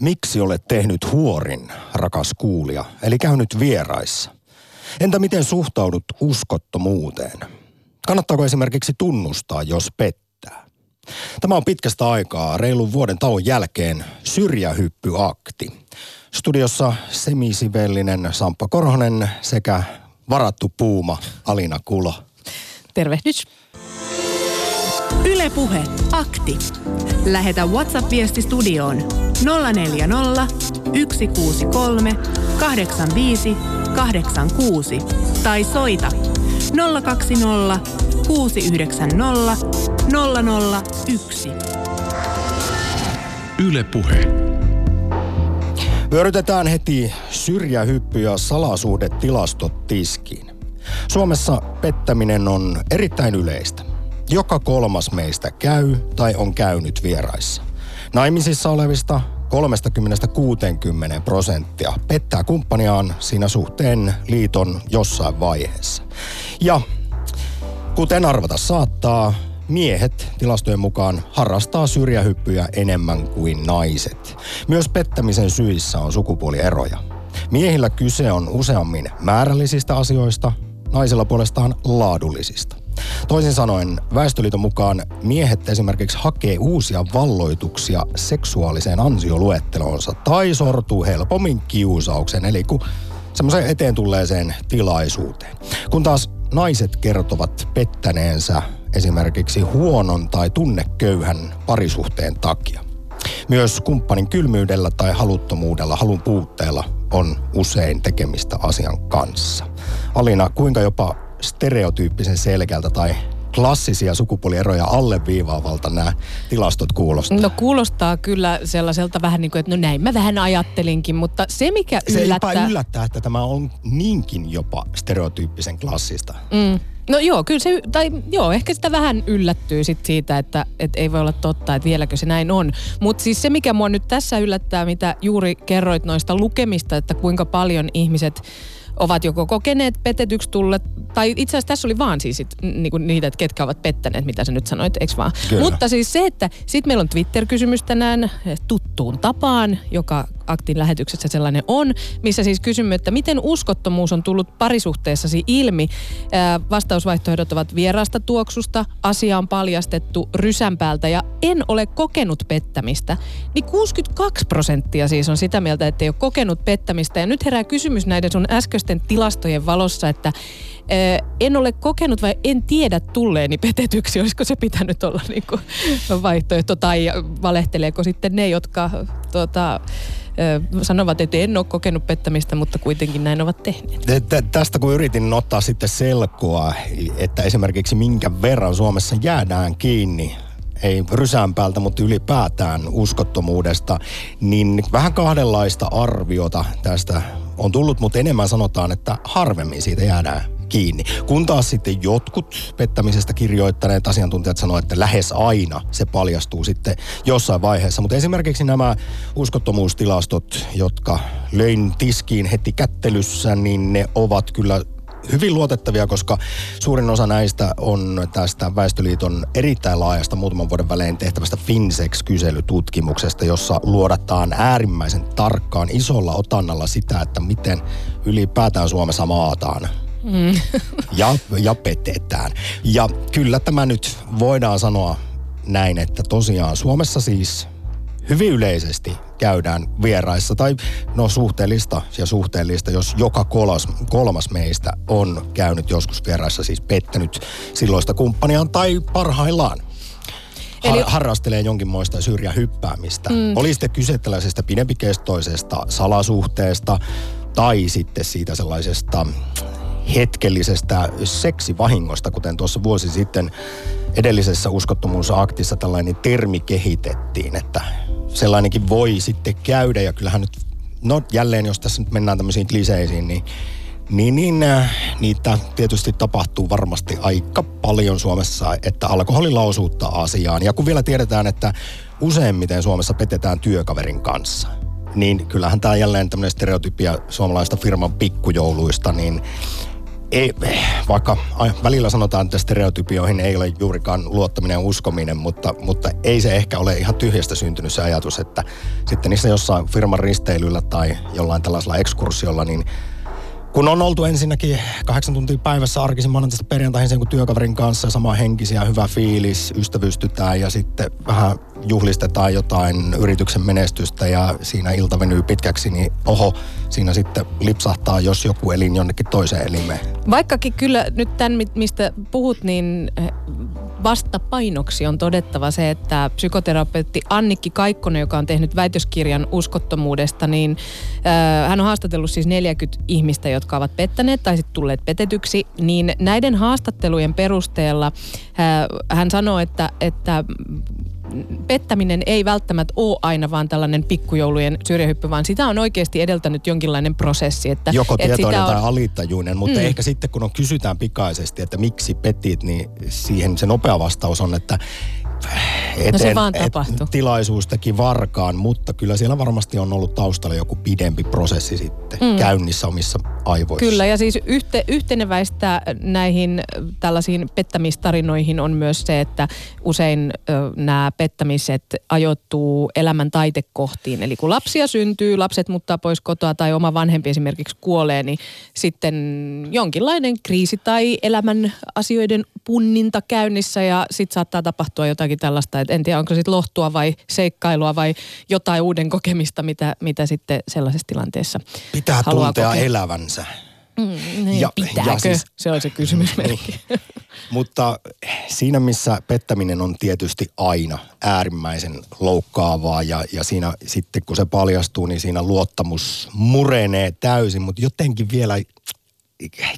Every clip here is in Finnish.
Miksi olet tehnyt huorin, rakas kuulija, eli käynyt vieraissa? Entä miten suhtaudut uskottomuuteen? Kannattaako esimerkiksi tunnustaa, jos pettää? Tämä on pitkästä aikaa, reilun vuoden tauon jälkeen, syrjähyppyakti. Studiossa semisivellinen Samppa Korhonen sekä varattu puuma Alina Kulo. Tervehdys. Ylepuhe akti. Lähetä WhatsApp-viesti studioon 040 163 85 86 tai soita 020 690 001. Ylepuhe. Vyörytetään heti syrjähyppy- ja salasuhdetilastot tiskiin. Suomessa pettäminen on erittäin yleistä. Joka kolmas meistä käy tai on käynyt vieraissa. Naimisissa olevista 30-60 prosenttia pettää kumppaniaan siinä suhteen liiton jossain vaiheessa. Ja kuten arvata saattaa, miehet tilastojen mukaan harrastaa syrjähyppyjä enemmän kuin naiset. Myös pettämisen syissä on sukupuolieroja. Miehillä kyse on useammin määrällisistä asioista, naisilla puolestaan laadullisista. Toisin sanoen, Väestöliiton mukaan miehet esimerkiksi hakee uusia valloituksia seksuaaliseen ansioluettelonsa tai sortuu helpommin kiusauksen, eli kun semmoiseen eteen tulleeseen tilaisuuteen. Kun taas naiset kertovat pettäneensä esimerkiksi huonon tai tunneköyhän parisuhteen takia. Myös kumppanin kylmyydellä tai haluttomuudella, halun puutteella on usein tekemistä asian kanssa. Alina, kuinka jopa stereotyyppisen selkeältä tai klassisia sukupuolieroja alleviivaavalta nämä tilastot kuulostaa? No kuulostaa kyllä sellaiselta vähän niin kuin, että no näin mä vähän ajattelinkin, mutta se mikä Se yllättää... jopa yllättää, että tämä on niinkin jopa stereotyyppisen klassista. Mm. No joo, kyllä se, tai joo, ehkä sitä vähän yllättyy sit siitä, että et ei voi olla totta, että vieläkö se näin on. Mutta siis se, mikä mua nyt tässä yllättää, mitä juuri kerroit noista lukemista, että kuinka paljon ihmiset ovat joko kokeneet petetyksi tulleet, tai itse asiassa tässä oli vaan siis sit, niinku niitä, että ketkä ovat pettäneet, mitä sä nyt sanoit, eikö vaan? Kyllä. Mutta siis se, että sitten meillä on Twitter-kysymys tänään tuttuun tapaan, joka aktin lähetyksessä sellainen on, missä siis kysymme, että miten uskottomuus on tullut parisuhteessasi ilmi. Ää, Vastausvaihtoehdot ovat vieraasta tuoksusta, asia on paljastettu rysänpäältä ja en ole kokenut pettämistä. Niin 62 prosenttia siis on sitä mieltä, että ei ole kokenut pettämistä. Ja nyt herää kysymys näiden sun äskeisten tilastojen valossa, että en ole kokenut vai en tiedä tulleeni petetyksi. Olisiko se pitänyt olla niin kuin vaihtoehto tai valehteleeko sitten ne, jotka ö, sanovat, että en ole kokenut pettämistä, mutta kuitenkin näin ovat tehneet. Tä- Tästä kun yritin ottaa sitten selkoa, että esimerkiksi minkä verran Suomessa jäädään kiinni ei rysään päältä, mutta ylipäätään uskottomuudesta, niin vähän kahdenlaista arviota tästä on tullut, mutta enemmän sanotaan, että harvemmin siitä jäädään kiinni. Kun taas sitten jotkut pettämisestä kirjoittaneet asiantuntijat sanoivat, että lähes aina se paljastuu sitten jossain vaiheessa. Mutta esimerkiksi nämä uskottomuustilastot, jotka löin tiskiin heti kättelyssä, niin ne ovat kyllä hyvin luotettavia, koska suurin osa näistä on tästä Väestöliiton erittäin laajasta muutaman vuoden välein tehtävästä Finsex-kyselytutkimuksesta, jossa luodataan äärimmäisen tarkkaan isolla otannalla sitä, että miten ylipäätään Suomessa maataan Mm. ja, ja petetään. Ja kyllä tämä nyt voidaan sanoa näin, että tosiaan Suomessa siis hyvin yleisesti käydään vieraissa, tai no suhteellista ja suhteellista, jos joka kolmas, kolmas meistä on käynyt joskus vieraissa, siis pettänyt silloista kumppaniaan tai parhaillaan Eli... Eli- harrastelee jonkinmoista syrjähyppäämistä. Mm. Oli sitten kyse tällaisesta pidempikestoisesta salasuhteesta tai sitten siitä sellaisesta hetkellisestä seksivahingosta, kuten tuossa vuosi sitten edellisessä uskottomuusaktissa tällainen termi kehitettiin, että sellainenkin voi sitten käydä ja kyllähän nyt, no jälleen jos tässä nyt mennään tämmöisiin kliseisiin, niin niin, niin äh, niitä tietysti tapahtuu varmasti aika paljon Suomessa, että alkoholi lausuuttaa asiaan. Ja kun vielä tiedetään, että useimmiten Suomessa petetään työkaverin kanssa, niin kyllähän tämä jälleen tämmöinen stereotypia suomalaista firman pikkujouluista, niin ei, vaikka välillä sanotaan, että stereotypioihin ei ole juurikaan luottaminen ja uskominen, mutta, mutta ei se ehkä ole ihan tyhjästä syntynyt se ajatus, että sitten niissä jossain firman risteilyllä tai jollain tällaisella ekskursiolla, niin kun on oltu ensinnäkin kahdeksan tuntia päivässä arkisin maanantaista perjantaihin sen kuin työkaverin kanssa, sama henkisiä, hyvä fiilis, ystävystytään ja sitten vähän juhlistetaan jotain yrityksen menestystä ja siinä ilta venyy pitkäksi, niin oho, siinä sitten lipsahtaa, jos joku elin jonnekin toiseen elimeen. Vaikkakin kyllä nyt tämän, mistä puhut, niin eh, vastapainoksi on todettava se, että psykoterapeutti Annikki Kaikkonen, joka on tehnyt väitöskirjan uskottomuudesta, niin äh, hän on haastatellut siis 40 ihmistä, jotka ovat pettäneet tai sitten tulleet petetyksi, niin näiden haastattelujen perusteella äh, hän sanoo, että, että pettäminen ei välttämättä ole aina vaan tällainen pikkujoulujen syrjähyppy, vaan sitä on oikeasti edeltänyt jonkinlainen prosessi. Että, Joko tietoinen on... tai alittajuinen, mutta mm. ehkä sitten kun on kysytään pikaisesti, että miksi petit, niin siihen se nopea vastaus on, että eteen, no se vaan tapahtui. tilaisuus teki varkaan, mutta kyllä siellä varmasti on ollut taustalla joku pidempi prosessi sitten mm. käynnissä omissa aivoissa. Kyllä, ja siis yhte, yhteneväistä näihin tällaisiin pettämistarinoihin on myös se, että usein ö, nämä pettämiset ajoittuu elämän taitekohtiin. Eli kun lapsia syntyy, lapset muuttaa pois kotoa tai oma vanhempi esimerkiksi kuolee, niin sitten jonkinlainen kriisi tai elämän asioiden punninta käynnissä ja sitten saattaa tapahtua jotain jotakin tällaista, että en tiedä onko se sitten lohtua vai seikkailua vai jotain uuden kokemista, mitä, mitä sitten sellaisessa tilanteessa Pitää tuntea kokea. elävänsä. Mm, niin, ja, pitääkö? Ja siis, se on se kysymysmerkki. Niin. Mutta siinä, missä pettäminen on tietysti aina äärimmäisen loukkaavaa ja, ja siinä sitten kun se paljastuu, niin siinä luottamus murenee täysin, mutta jotenkin vielä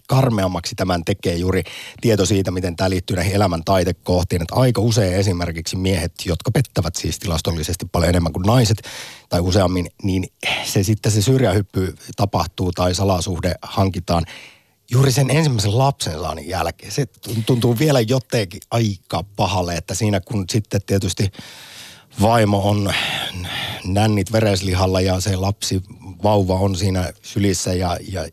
karmeammaksi tämän tekee juuri tieto siitä, miten tämä liittyy näihin elämän taitekohtiin. Että aika usein esimerkiksi miehet, jotka pettävät siis tilastollisesti paljon enemmän kuin naiset tai useammin, niin se sitten se syrjähyppy tapahtuu tai salasuhde hankitaan juuri sen ensimmäisen lapsen saannin jälkeen. Se tuntuu vielä jotenkin aika pahalle, että siinä kun sitten tietysti vaimo on nännit vereslihalla ja se lapsi vauva on siinä sylissä ja, ja,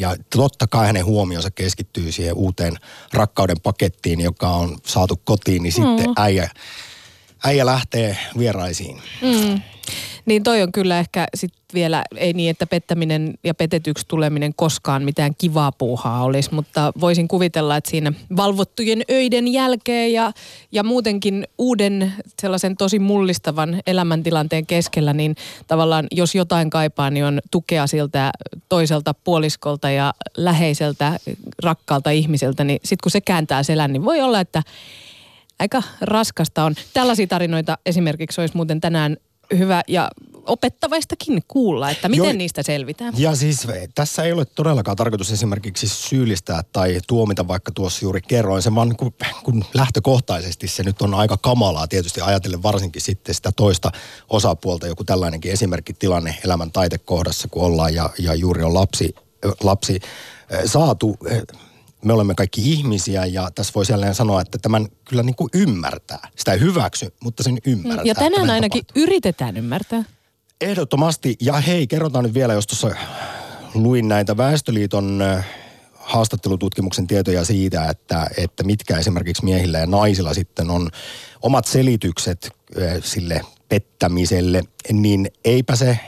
ja totta kai hänen huomionsa keskittyy siihen uuteen rakkauden pakettiin, joka on saatu kotiin, niin mm. sitten äijä, äijä lähtee vieraisiin. Mm. Niin toi on kyllä ehkä sit vielä, ei niin, että pettäminen ja petetyksi tuleminen koskaan mitään kivaa puuhaa olisi, mutta voisin kuvitella, että siinä valvottujen öiden jälkeen ja, ja muutenkin uuden sellaisen tosi mullistavan elämäntilanteen keskellä, niin tavallaan jos jotain kaipaa, niin on tukea siltä toiselta puoliskolta ja läheiseltä rakkaalta ihmiseltä, niin sitten kun se kääntää selän, niin voi olla, että aika raskasta on. Tällaisia tarinoita esimerkiksi olisi muuten tänään hyvä ja opettavaistakin kuulla, että miten Joo, niistä selvitään. Ja siis tässä ei ole todellakaan tarkoitus esimerkiksi syyllistää tai tuomita, vaikka tuossa juuri kerroin. Se vaan kun, kun lähtökohtaisesti se nyt on aika kamalaa tietysti ajatellen varsinkin sitten sitä toista osapuolta. Joku tällainenkin esimerkkitilanne elämän taitekohdassa, kun ollaan ja, ja juuri on lapsi, lapsi saatu me olemme kaikki ihmisiä ja tässä voi jälleen sanoa, että tämän kyllä niin kuin ymmärtää. Sitä ei hyväksy, mutta sen ymmärtää. Ja tänään ainakin tapahtuu. yritetään ymmärtää. Ehdottomasti. Ja hei, kerrotaan nyt vielä, jos tuossa luin näitä Väestöliiton haastattelututkimuksen tietoja siitä, että, että mitkä esimerkiksi miehillä ja naisilla sitten on omat selitykset sille pettämiselle, niin eipä se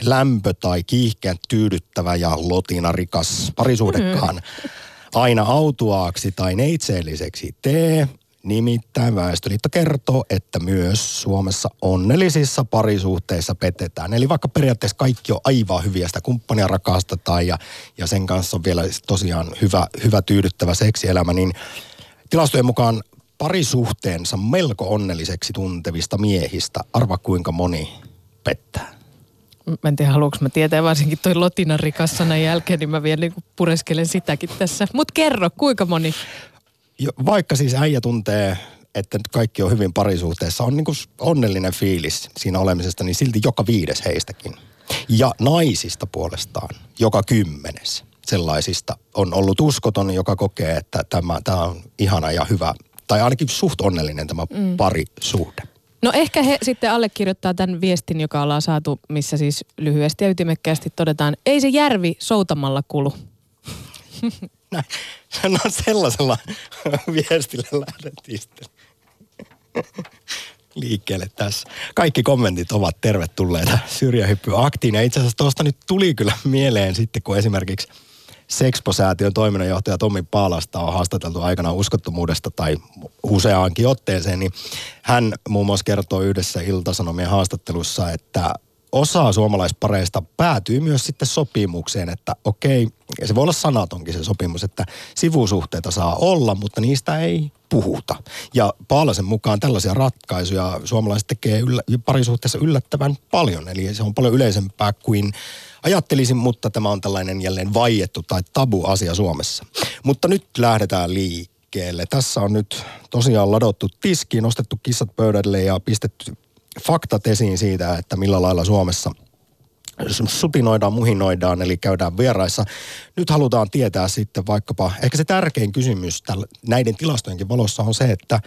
lämpö tai kiihkeä tyydyttävä ja lotina rikas parisuudekaan mm aina autuaaksi tai neitseelliseksi tee. Nimittäin Väestöliitto kertoo, että myös Suomessa onnellisissa parisuhteissa petetään. Eli vaikka periaatteessa kaikki on aivan hyviä, sitä kumppania rakastetaan ja, ja sen kanssa on vielä tosiaan hyvä, hyvä tyydyttävä seksielämä, niin tilastojen mukaan parisuhteensa melko onnelliseksi tuntevista miehistä, arva kuinka moni pettää? Mä en tiedä haluanko mä tietää, varsinkin toi Lotinan rikas sanan jälkeen, niin mä vielä niin pureskelen sitäkin tässä. Mutta kerro, kuinka moni? Jo, vaikka siis äijä tuntee, että kaikki on hyvin parisuhteessa, on niin kuin onnellinen fiilis siinä olemisesta, niin silti joka viides heistäkin. Ja naisista puolestaan joka kymmenes sellaisista on ollut uskoton, joka kokee, että tämä, tämä on ihana ja hyvä, tai ainakin suht onnellinen tämä mm. parisuhde. No ehkä he sitten allekirjoittaa tämän viestin, joka ollaan saatu, missä siis lyhyesti ja ytimekkäästi todetaan, ei se järvi soutamalla kulu. Näin. No sellaisella viestillä lähdettiin sitten liikkeelle tässä. Kaikki kommentit ovat tervetulleita syrjähyppyaktiin. Ja itse asiassa tuosta nyt tuli kyllä mieleen sitten, kun esimerkiksi Sexpo-säätiön toiminnanjohtaja Tommi Paalasta on haastateltu aikana uskottomuudesta tai useaankin otteeseen, niin hän muun muassa kertoo yhdessä Iltasanomien haastattelussa, että osa suomalaispareista päätyy myös sitten sopimukseen, että okei, se voi olla sanatonkin se sopimus, että sivusuhteita saa olla, mutta niistä ei puhuta. Ja Paalasen mukaan tällaisia ratkaisuja suomalaiset tekee yllä, parisuhteessa yllättävän paljon, eli se on paljon yleisempää kuin ajattelisin, mutta tämä on tällainen jälleen vaiettu tai tabu asia Suomessa. Mutta nyt lähdetään liikkeelle. Tässä on nyt tosiaan ladottu tiskiin, nostettu kissat pöydälle ja pistetty faktat esiin siitä, että millä lailla Suomessa sutinoidaan, muhinoidaan, eli käydään vieraissa. Nyt halutaan tietää sitten vaikkapa, ehkä se tärkein kysymys näiden tilastojenkin valossa on se, että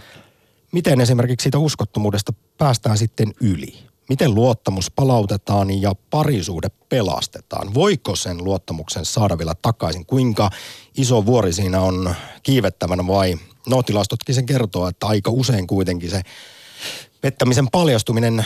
miten esimerkiksi siitä uskottomuudesta päästään sitten yli. Miten luottamus palautetaan ja parisuhde pelastetaan? Voiko sen luottamuksen saada vielä takaisin? Kuinka iso vuori siinä on kiivettävänä vai? No tilastotkin sen kertoo, että aika usein kuitenkin se Pettämisen paljastuminen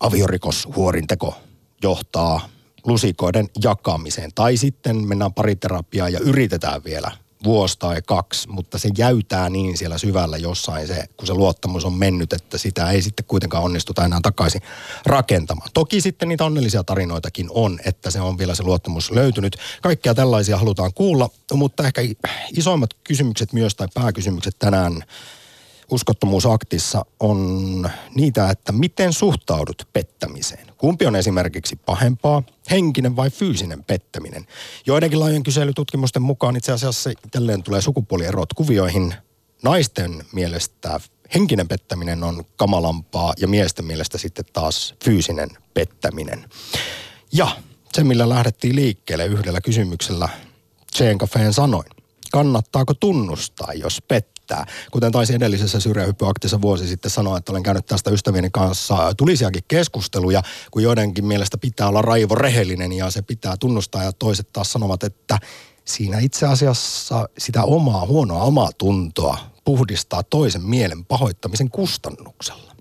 aviorikos huorinteko johtaa lusikoiden jakamiseen. Tai sitten mennään pariterapiaan ja yritetään vielä vuosi tai kaksi, mutta se jäytää niin siellä syvällä jossain se, kun se luottamus on mennyt, että sitä ei sitten kuitenkaan onnistuta enää takaisin rakentamaan. Toki sitten niitä onnellisia tarinoitakin on, että se on vielä se luottamus löytynyt. Kaikkia tällaisia halutaan kuulla, mutta ehkä isoimmat kysymykset myös tai pääkysymykset tänään uskottomuusaktissa on niitä, että miten suhtaudut pettämiseen. Kumpi on esimerkiksi pahempaa, henkinen vai fyysinen pettäminen? Joidenkin laajojen kyselytutkimusten mukaan itse asiassa tälleen tulee sukupuolierot kuvioihin. Naisten mielestä henkinen pettäminen on kamalampaa ja miesten mielestä sitten taas fyysinen pettäminen. Ja se, millä lähdettiin liikkeelle yhdellä kysymyksellä, Jane Cafeen sanoin. Kannattaako tunnustaa, jos pettää? Riittää. Kuten taisi edellisessä syrjähyppyaktissa vuosi sitten sanoa, että olen käynyt tästä ystävieni kanssa tulisiakin keskusteluja, kun joidenkin mielestä pitää olla raivo rehellinen ja se pitää tunnustaa ja toiset taas sanovat, että siinä itse asiassa sitä omaa huonoa omaa tuntoa puhdistaa toisen mielen pahoittamisen kustannuksella.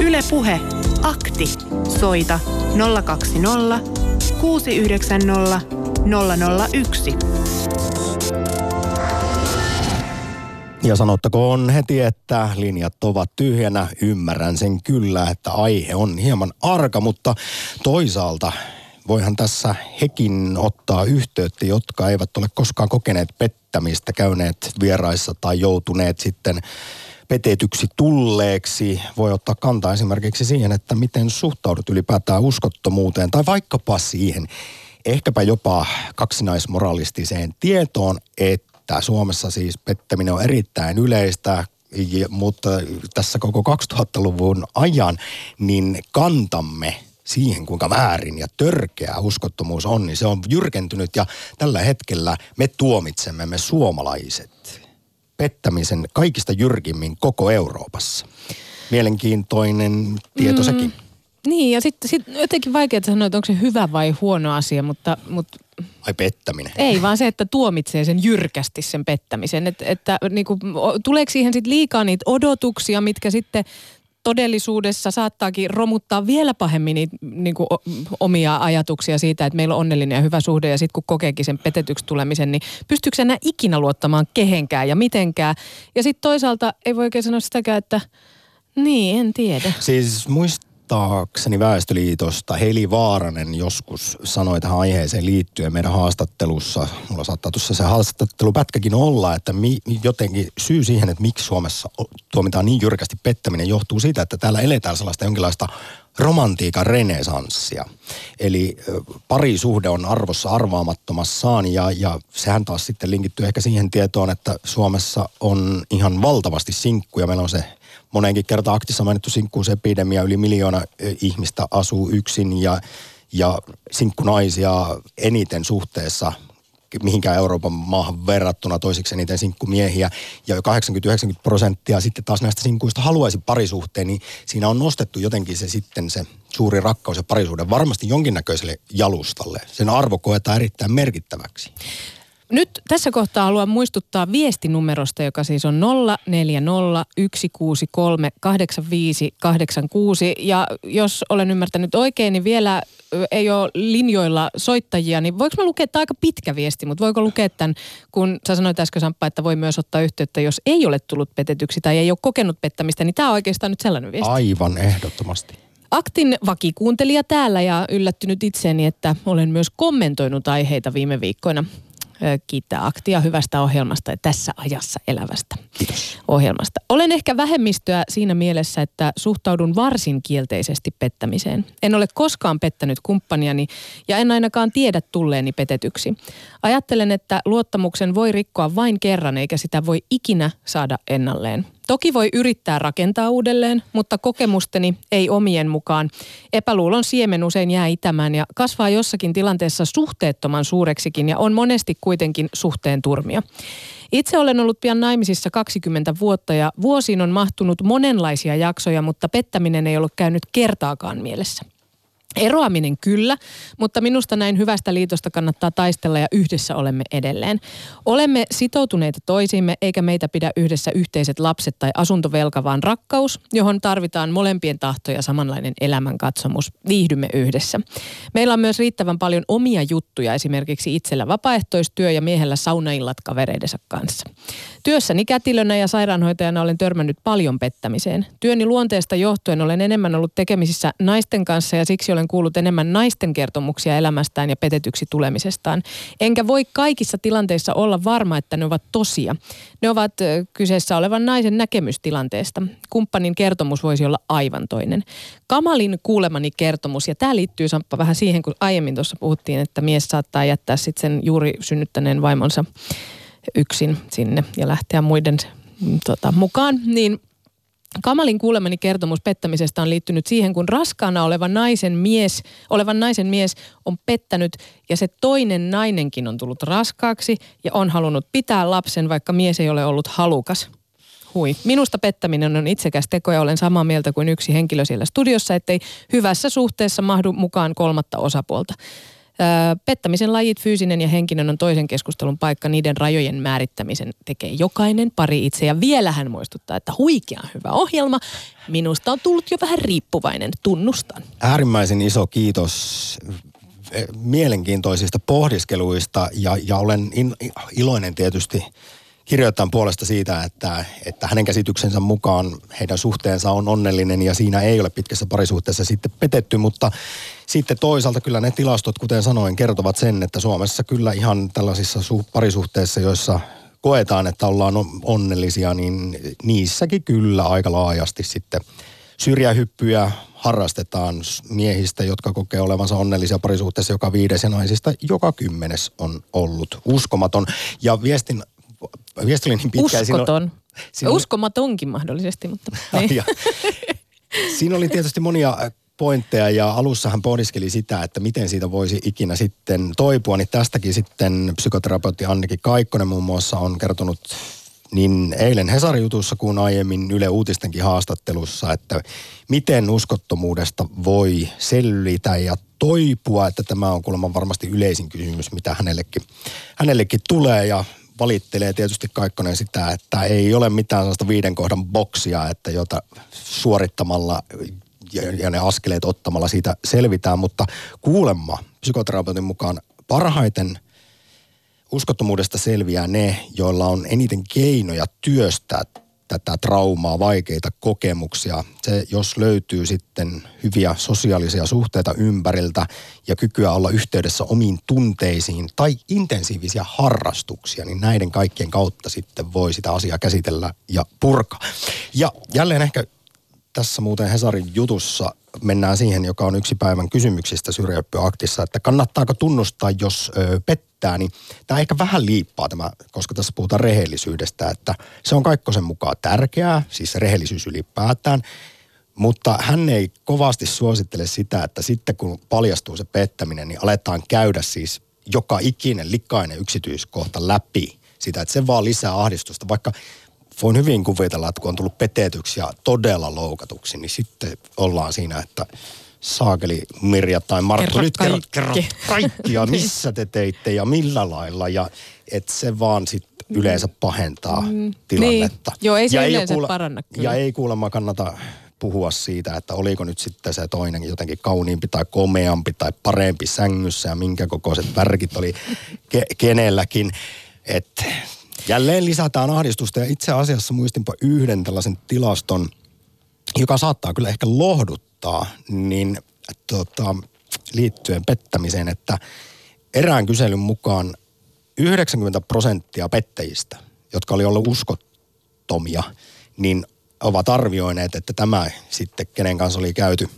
Ylepuhe akti. Soita 020 690 001. Ja sanottakoon heti, että linjat ovat tyhjänä. Ymmärrän sen kyllä, että aihe on hieman arka, mutta toisaalta voihan tässä hekin ottaa yhteyttä, jotka eivät ole koskaan kokeneet pettämistä, käyneet vieraissa tai joutuneet sitten petetyksi tulleeksi. Voi ottaa kantaa esimerkiksi siihen, että miten suhtaudut ylipäätään uskottomuuteen tai vaikkapa siihen, ehkäpä jopa kaksinaismoralistiseen tietoon, että että Suomessa siis pettäminen on erittäin yleistä, mutta tässä koko 2000-luvun ajan niin kantamme siihen, kuinka väärin ja törkeä uskottomuus on, niin se on jyrkentynyt ja tällä hetkellä me tuomitsemme me suomalaiset pettämisen kaikista jyrkimmin koko Euroopassa. Mielenkiintoinen tieto mm. sekin. Niin, ja sitten sit jotenkin vaikea sanoa, että onko se hyvä vai huono asia, mutta, mutta Ai pettäminen? Ei, vaan se, että tuomitsee sen jyrkästi sen pettämisen. Et, että niinku, tuleeko siihen sitten liikaa niitä odotuksia, mitkä sitten todellisuudessa saattaakin romuttaa vielä pahemmin niitä niin kuin, omia ajatuksia siitä, että meillä on onnellinen ja hyvä suhde ja sitten kun kokeekin sen petetyksi tulemisen, niin pystyykö enää ikinä luottamaan kehenkään ja mitenkään? Ja sitten toisaalta ei voi oikein sanoa sitäkään, että niin, en tiedä. Siis muist, muistaakseni Väestöliitosta Heli Vaaranen joskus sanoi tähän aiheeseen liittyen meidän haastattelussa, mulla saattaa tuossa se haastattelupätkäkin olla, että mi, jotenkin syy siihen, että miksi Suomessa tuomitaan niin jyrkästi pettäminen, johtuu siitä, että täällä eletään sellaista jonkinlaista romantiikan renesanssia. Eli parisuhde on arvossa arvaamattomassaan ja, ja sehän taas sitten linkittyy ehkä siihen tietoon, että Suomessa on ihan valtavasti sinkkuja. Meillä on se moneenkin kertaan aktissa mainittu sinkkuusepidemia, yli miljoona ihmistä asuu yksin ja, ja sinkkunaisia eniten suhteessa mihinkään Euroopan maahan verrattuna toisiksi eniten sinkkumiehiä ja 80-90 prosenttia sitten taas näistä sinkkuista haluaisi parisuhteen, niin siinä on nostettu jotenkin se sitten se suuri rakkaus ja parisuuden varmasti jonkinnäköiselle jalustalle. Sen arvo koetaan erittäin merkittäväksi. Nyt tässä kohtaa haluan muistuttaa viestinumerosta, joka siis on 0401638586. Ja jos olen ymmärtänyt oikein, niin vielä ei ole linjoilla soittajia, niin voiko mä lukea, tämä aika pitkä viesti, mutta voiko lukea tämän, kun sä sanoit äsken Samppa, että voi myös ottaa yhteyttä, jos ei ole tullut petetyksi tai ei ole kokenut pettämistä, niin tämä on oikeastaan nyt sellainen viesti. Aivan ehdottomasti. Aktin vakikuuntelija täällä ja yllättynyt itseeni, että olen myös kommentoinut aiheita viime viikkoina kiittää Aktia hyvästä ohjelmasta ja tässä ajassa elävästä Kiitos. ohjelmasta. Olen ehkä vähemmistöä siinä mielessä, että suhtaudun varsin kielteisesti pettämiseen. En ole koskaan pettänyt kumppaniani ja en ainakaan tiedä tulleeni petetyksi. Ajattelen, että luottamuksen voi rikkoa vain kerran eikä sitä voi ikinä saada ennalleen. Toki voi yrittää rakentaa uudelleen, mutta kokemusteni ei omien mukaan. Epäluulon siemen usein jää itämään ja kasvaa jossakin tilanteessa suhteettoman suureksikin ja on monesti kuitenkin suhteen turmia. Itse olen ollut pian naimisissa 20 vuotta ja vuosiin on mahtunut monenlaisia jaksoja, mutta pettäminen ei ollut käynyt kertaakaan mielessä. Eroaminen kyllä, mutta minusta näin hyvästä liitosta kannattaa taistella ja yhdessä olemme edelleen. Olemme sitoutuneita toisiimme eikä meitä pidä yhdessä yhteiset lapset tai asuntovelka, vaan rakkaus, johon tarvitaan molempien tahto ja samanlainen elämänkatsomus. Viihdymme yhdessä. Meillä on myös riittävän paljon omia juttuja, esimerkiksi itsellä vapaaehtoistyö ja miehellä saunaillat kavereidensa kanssa. Työssäni kätilönä ja sairaanhoitajana olen törmännyt paljon pettämiseen. Työni luonteesta johtuen olen enemmän ollut tekemisissä naisten kanssa ja siksi olen kuullut enemmän naisten kertomuksia elämästään ja petetyksi tulemisestaan. Enkä voi kaikissa tilanteissa olla varma, että ne ovat tosia. Ne ovat kyseessä olevan naisen näkemystilanteesta. Kumppanin kertomus voisi olla aivan toinen. Kamalin kuulemani kertomus, ja tämä liittyy Samppa vähän siihen, kun aiemmin tuossa puhuttiin, että mies saattaa jättää sitten sen juuri synnyttäneen vaimonsa yksin sinne ja lähteä muiden mm, tota, mukaan, niin Kamalin kuulemani kertomus pettämisestä on liittynyt siihen, kun raskaana oleva naisen mies, olevan naisen mies on pettänyt ja se toinen nainenkin on tullut raskaaksi ja on halunnut pitää lapsen, vaikka mies ei ole ollut halukas. Hui. Minusta pettäminen on itsekäs teko ja olen samaa mieltä kuin yksi henkilö siellä studiossa, ettei hyvässä suhteessa mahdu mukaan kolmatta osapuolta. Pettämisen lajit, fyysinen ja henkinen on toisen keskustelun paikka. Niiden rajojen määrittämisen tekee jokainen pari itse. Ja vielä hän muistuttaa, että huikea hyvä ohjelma. Minusta on tullut jo vähän riippuvainen, tunnustan. Äärimmäisen iso kiitos mielenkiintoisista pohdiskeluista ja, ja olen in, iloinen tietysti kirjoittajan puolesta siitä, että, että hänen käsityksensä mukaan heidän suhteensa on onnellinen ja siinä ei ole pitkässä parisuhteessa sitten petetty, mutta sitten toisaalta kyllä ne tilastot, kuten sanoin, kertovat sen, että Suomessa kyllä ihan tällaisissa su- parisuhteissa, joissa koetaan, että ollaan onnellisia, niin niissäkin kyllä aika laajasti sitten syrjähyppyjä harrastetaan miehistä, jotka kokee olevansa onnellisia parisuhteessa joka viides ja naisista joka kymmenes on ollut uskomaton. Ja viestin viesti oli niin pitkä. Uskoton. Siinä oli... Uskomatonkin mahdollisesti, mutta ei. siinä oli tietysti monia äh, pointteja ja alussa hän pohdiskeli sitä, että miten siitä voisi ikinä sitten toipua, niin tästäkin sitten psykoterapeutti Anniki Kaikkonen muun muassa on kertonut niin eilen Hesari-jutussa kuin aiemmin Yle Uutistenkin haastattelussa, että miten uskottomuudesta voi selvitä ja toipua, että tämä on kuulemma varmasti yleisin kysymys, mitä hänellekin, hänellekin tulee ja valittelee tietysti Kaikkonen sitä, että ei ole mitään sellaista viiden kohdan boksia, että jota suorittamalla ja, ja ne askeleet ottamalla siitä selvitään, mutta kuulemma psykoterapeutin mukaan parhaiten uskottomuudesta selviää ne, joilla on eniten keinoja työstää tätä traumaa, vaikeita kokemuksia. Se, jos löytyy sitten hyviä sosiaalisia suhteita ympäriltä ja kykyä olla yhteydessä omiin tunteisiin tai intensiivisiä harrastuksia, niin näiden kaikkien kautta sitten voi sitä asiaa käsitellä ja purkaa. Ja jälleen ehkä tässä muuten Hesarin jutussa mennään siihen, joka on yksi päivän kysymyksistä syrjäyppöaktissa, että kannattaako tunnustaa, jos ö, pettää, niin tämä ehkä vähän liippaa tämä, koska tässä puhutaan rehellisyydestä, että se on Kaikkosen mukaan tärkeää, siis rehellisyys ylipäätään, mutta hän ei kovasti suosittele sitä, että sitten kun paljastuu se pettäminen, niin aletaan käydä siis joka ikinen likainen yksityiskohta läpi sitä, että se vaan lisää ahdistusta, vaikka voin hyvin kuvitella, että kun on tullut petetyksi ja todella loukatuksi, niin sitten ollaan siinä, että saakeli Mirja tai Marttu, Kerro nyt kaikki. kaikkia, missä te teitte ja millä lailla. Ja että se vaan sitten yleensä pahentaa mm, tilannetta. Niin. Joo, ei se ja yleensä kuule- paranna kyllä. Ja ei kuulemma kannata puhua siitä, että oliko nyt sitten se toinen jotenkin kauniimpi tai komeampi tai parempi sängyssä ja minkä kokoiset värkit oli ke- kenelläkin. Että jälleen lisätään ahdistusta ja itse asiassa muistinpa yhden tällaisen tilaston, joka saattaa kyllä ehkä lohduttaa, niin tota, liittyen pettämiseen, että erään kyselyn mukaan 90 prosenttia pettäjistä, jotka oli ollut uskottomia, niin ovat arvioineet, että tämä sitten, kenen kanssa oli käyty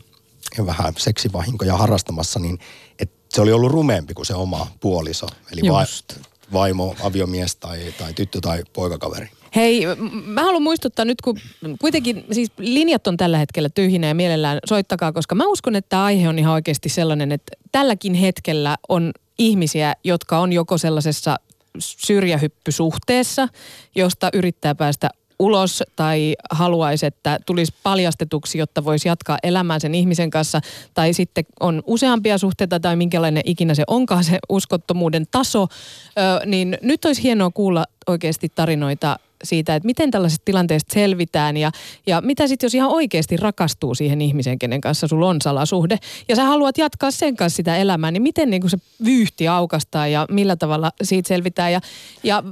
vähän seksivahinkoja harrastamassa, niin että se oli ollut rumeempi kuin se oma puoliso. Eli va- Just. Vaimo, aviomies tai, tai tyttö tai poikakaveri. Hei, mä haluan muistuttaa nyt, kun kuitenkin siis linjat on tällä hetkellä tyhjinä ja mielellään soittakaa, koska mä uskon, että tämä aihe on ihan oikeasti sellainen, että tälläkin hetkellä on ihmisiä, jotka on joko sellaisessa syrjähyppysuhteessa, josta yrittää päästä ulos tai haluaisi, että tulisi paljastetuksi, jotta voisi jatkaa elämää sen ihmisen kanssa, tai sitten on useampia suhteita tai minkälainen ikinä se onkaan se uskottomuuden taso, ö, niin nyt olisi hienoa kuulla oikeasti tarinoita siitä, että miten tällaisesta tilanteesta selvitään ja, ja mitä sitten, jos ihan oikeasti rakastuu siihen ihmiseen, kenen kanssa sulla on salasuhde, ja sä haluat jatkaa sen kanssa sitä elämää, niin miten niin se vyyhti aukastaa ja millä tavalla siitä selvitään. Ja, ja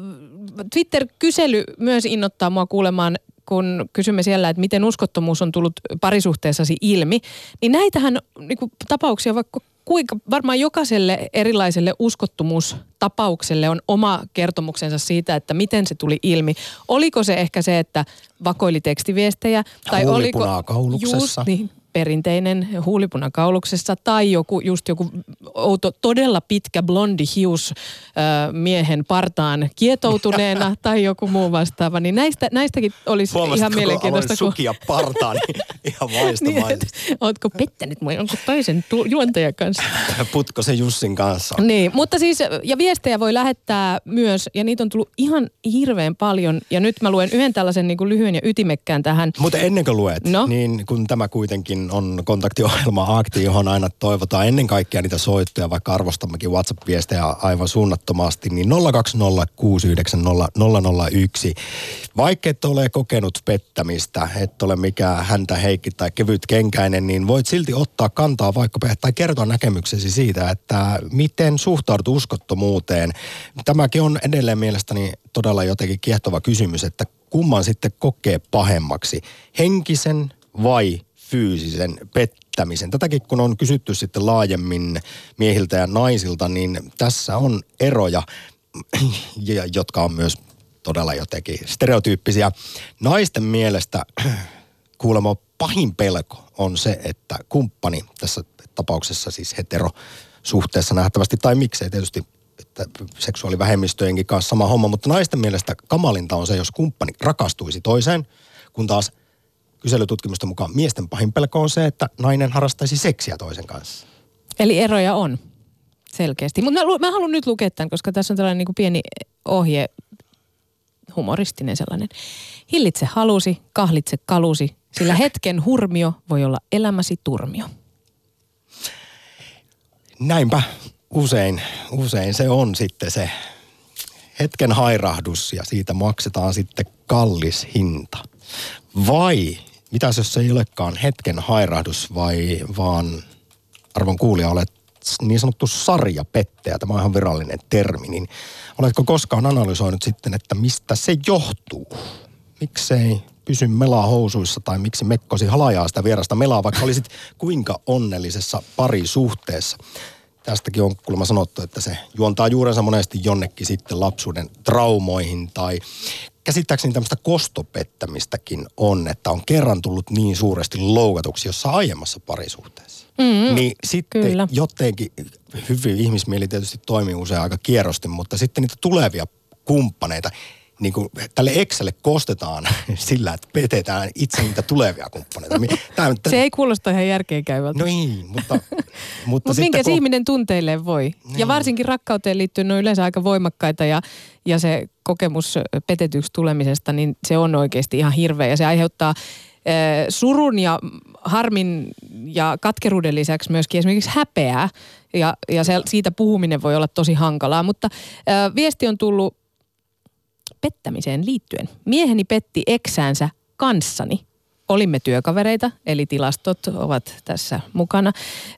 Twitter-kysely myös innoittaa mua kuulemaan kun kysymme siellä, että miten uskottomuus on tullut parisuhteessasi ilmi, niin näitähän niin kuin, tapauksia vaikka kuinka, varmaan jokaiselle erilaiselle uskottomuustapaukselle on oma kertomuksensa siitä, että miten se tuli ilmi. Oliko se ehkä se, että vakoili tekstiviestejä? Huulipunaa kauluksessa. Just niin, perinteinen huulipuna kauluksessa tai joku, just joku outo, todella pitkä blondi hius ö, miehen partaan kietoutuneena tai joku muu vastaava, niin näistä, näistäkin olisi ihan Huomasitko, kun mielenkiintoista. aloin sukia partaan, niin ihan niin, vaistomaisesti. et, ootko pettänyt mua jonkun toisen tu- juontajan kanssa? Putkosen Jussin kanssa. Niin, mutta siis, ja viestejä voi lähettää myös, ja niitä on tullut ihan hirveän paljon. Ja nyt mä luen yhden tällaisen niin kuin lyhyen ja ytimekkään tähän. Mutta ennen kuin luet, No? niin kun tämä kuitenkin on kontaktiohjelma Akti, johon aina toivotaan ennen kaikkea niitä soittoja, vaikka arvostammekin WhatsApp-viestejä aivan suunnattomasti, niin 020690001. Vaikka et ole kokenut pettämistä, et ole mikään häntä heikki tai kevyt kenkäinen, niin voit silti ottaa kantaa vaikka tai kertoa näkemyksesi siitä, että miten suhtaudut uskottomuuteen. Tämäkin on edelleen mielestäni todella jotenkin kiehtova kysymys, että kumman sitten kokee pahemmaksi, henkisen vai fyysisen pettämisen. Tätäkin kun on kysytty sitten laajemmin miehiltä ja naisilta, niin tässä on eroja, ja- jotka on myös todella jotenkin stereotyyppisiä. Naisten mielestä kuulemma pahin pelko on se, että kumppani, tässä tapauksessa siis hetero suhteessa nähtävästi, tai miksei tietysti että seksuaalivähemmistöjenkin kanssa sama homma, mutta naisten mielestä kamalinta on se, jos kumppani rakastuisi toiseen, kun taas kyselytutkimusten mukaan miesten pahin pelko on se, että nainen harrastaisi seksiä toisen kanssa. Eli eroja on selkeästi. Mutta mä, mä haluan nyt lukea tämän, koska tässä on tällainen niin kuin pieni ohje, humoristinen sellainen. Hillitse halusi, kahlitse kalusi, sillä hetken hurmio voi olla elämäsi turmio. Näinpä usein, usein se on sitten se hetken hairahdus ja siitä maksetaan sitten kallis hinta. Vai mitäs jos se ei olekaan hetken hairahdus vai vaan arvon kuulija olet niin sanottu sarjapettäjä, tämä on ihan virallinen termi, niin oletko koskaan analysoinut sitten, että mistä se johtuu? Miksei pysy melaa housuissa tai miksi mekkosi halajaa sitä vierasta melaa, vaikka olisit kuinka onnellisessa parisuhteessa? Tästäkin on kuulemma sanottu, että se juontaa juurensa monesti jonnekin sitten lapsuuden traumoihin tai käsittääkseni tämmöistä kostopettämistäkin on, että on kerran tullut niin suuresti loukatuksi jossain aiemmassa parisuhteessa. Mm, niin sitten kyllä. jotenkin, hyvin ihmismieli tietysti toimii usein aika kierosti, mutta sitten niitä tulevia kumppaneita, niin kuin tälle Excelle kostetaan sillä, että petetään itse niitä tulevia kumppaneita. Mi- Tää, Se ei kuulosta ihan järkeenkäyvältä. No ei, mutta, mutta sitten minkä kun- ihminen tunteilleen voi. Ja Niin. varsinkin rakkauteen liittyen ne on yleensä aika voimakkaita ja, ja se kokemus petetyksi tulemisesta, niin se on oikeasti ihan hirveä. Ja se aiheuttaa surun ja harmin ja katkeruuden lisäksi myöskin esimerkiksi häpeää. Ja, ja se, siitä puhuminen voi olla tosi hankalaa. Mutta ö, viesti on tullut pettämiseen liittyen. Mieheni petti eksäänsä kanssani olimme työkavereita, eli tilastot ovat tässä mukana.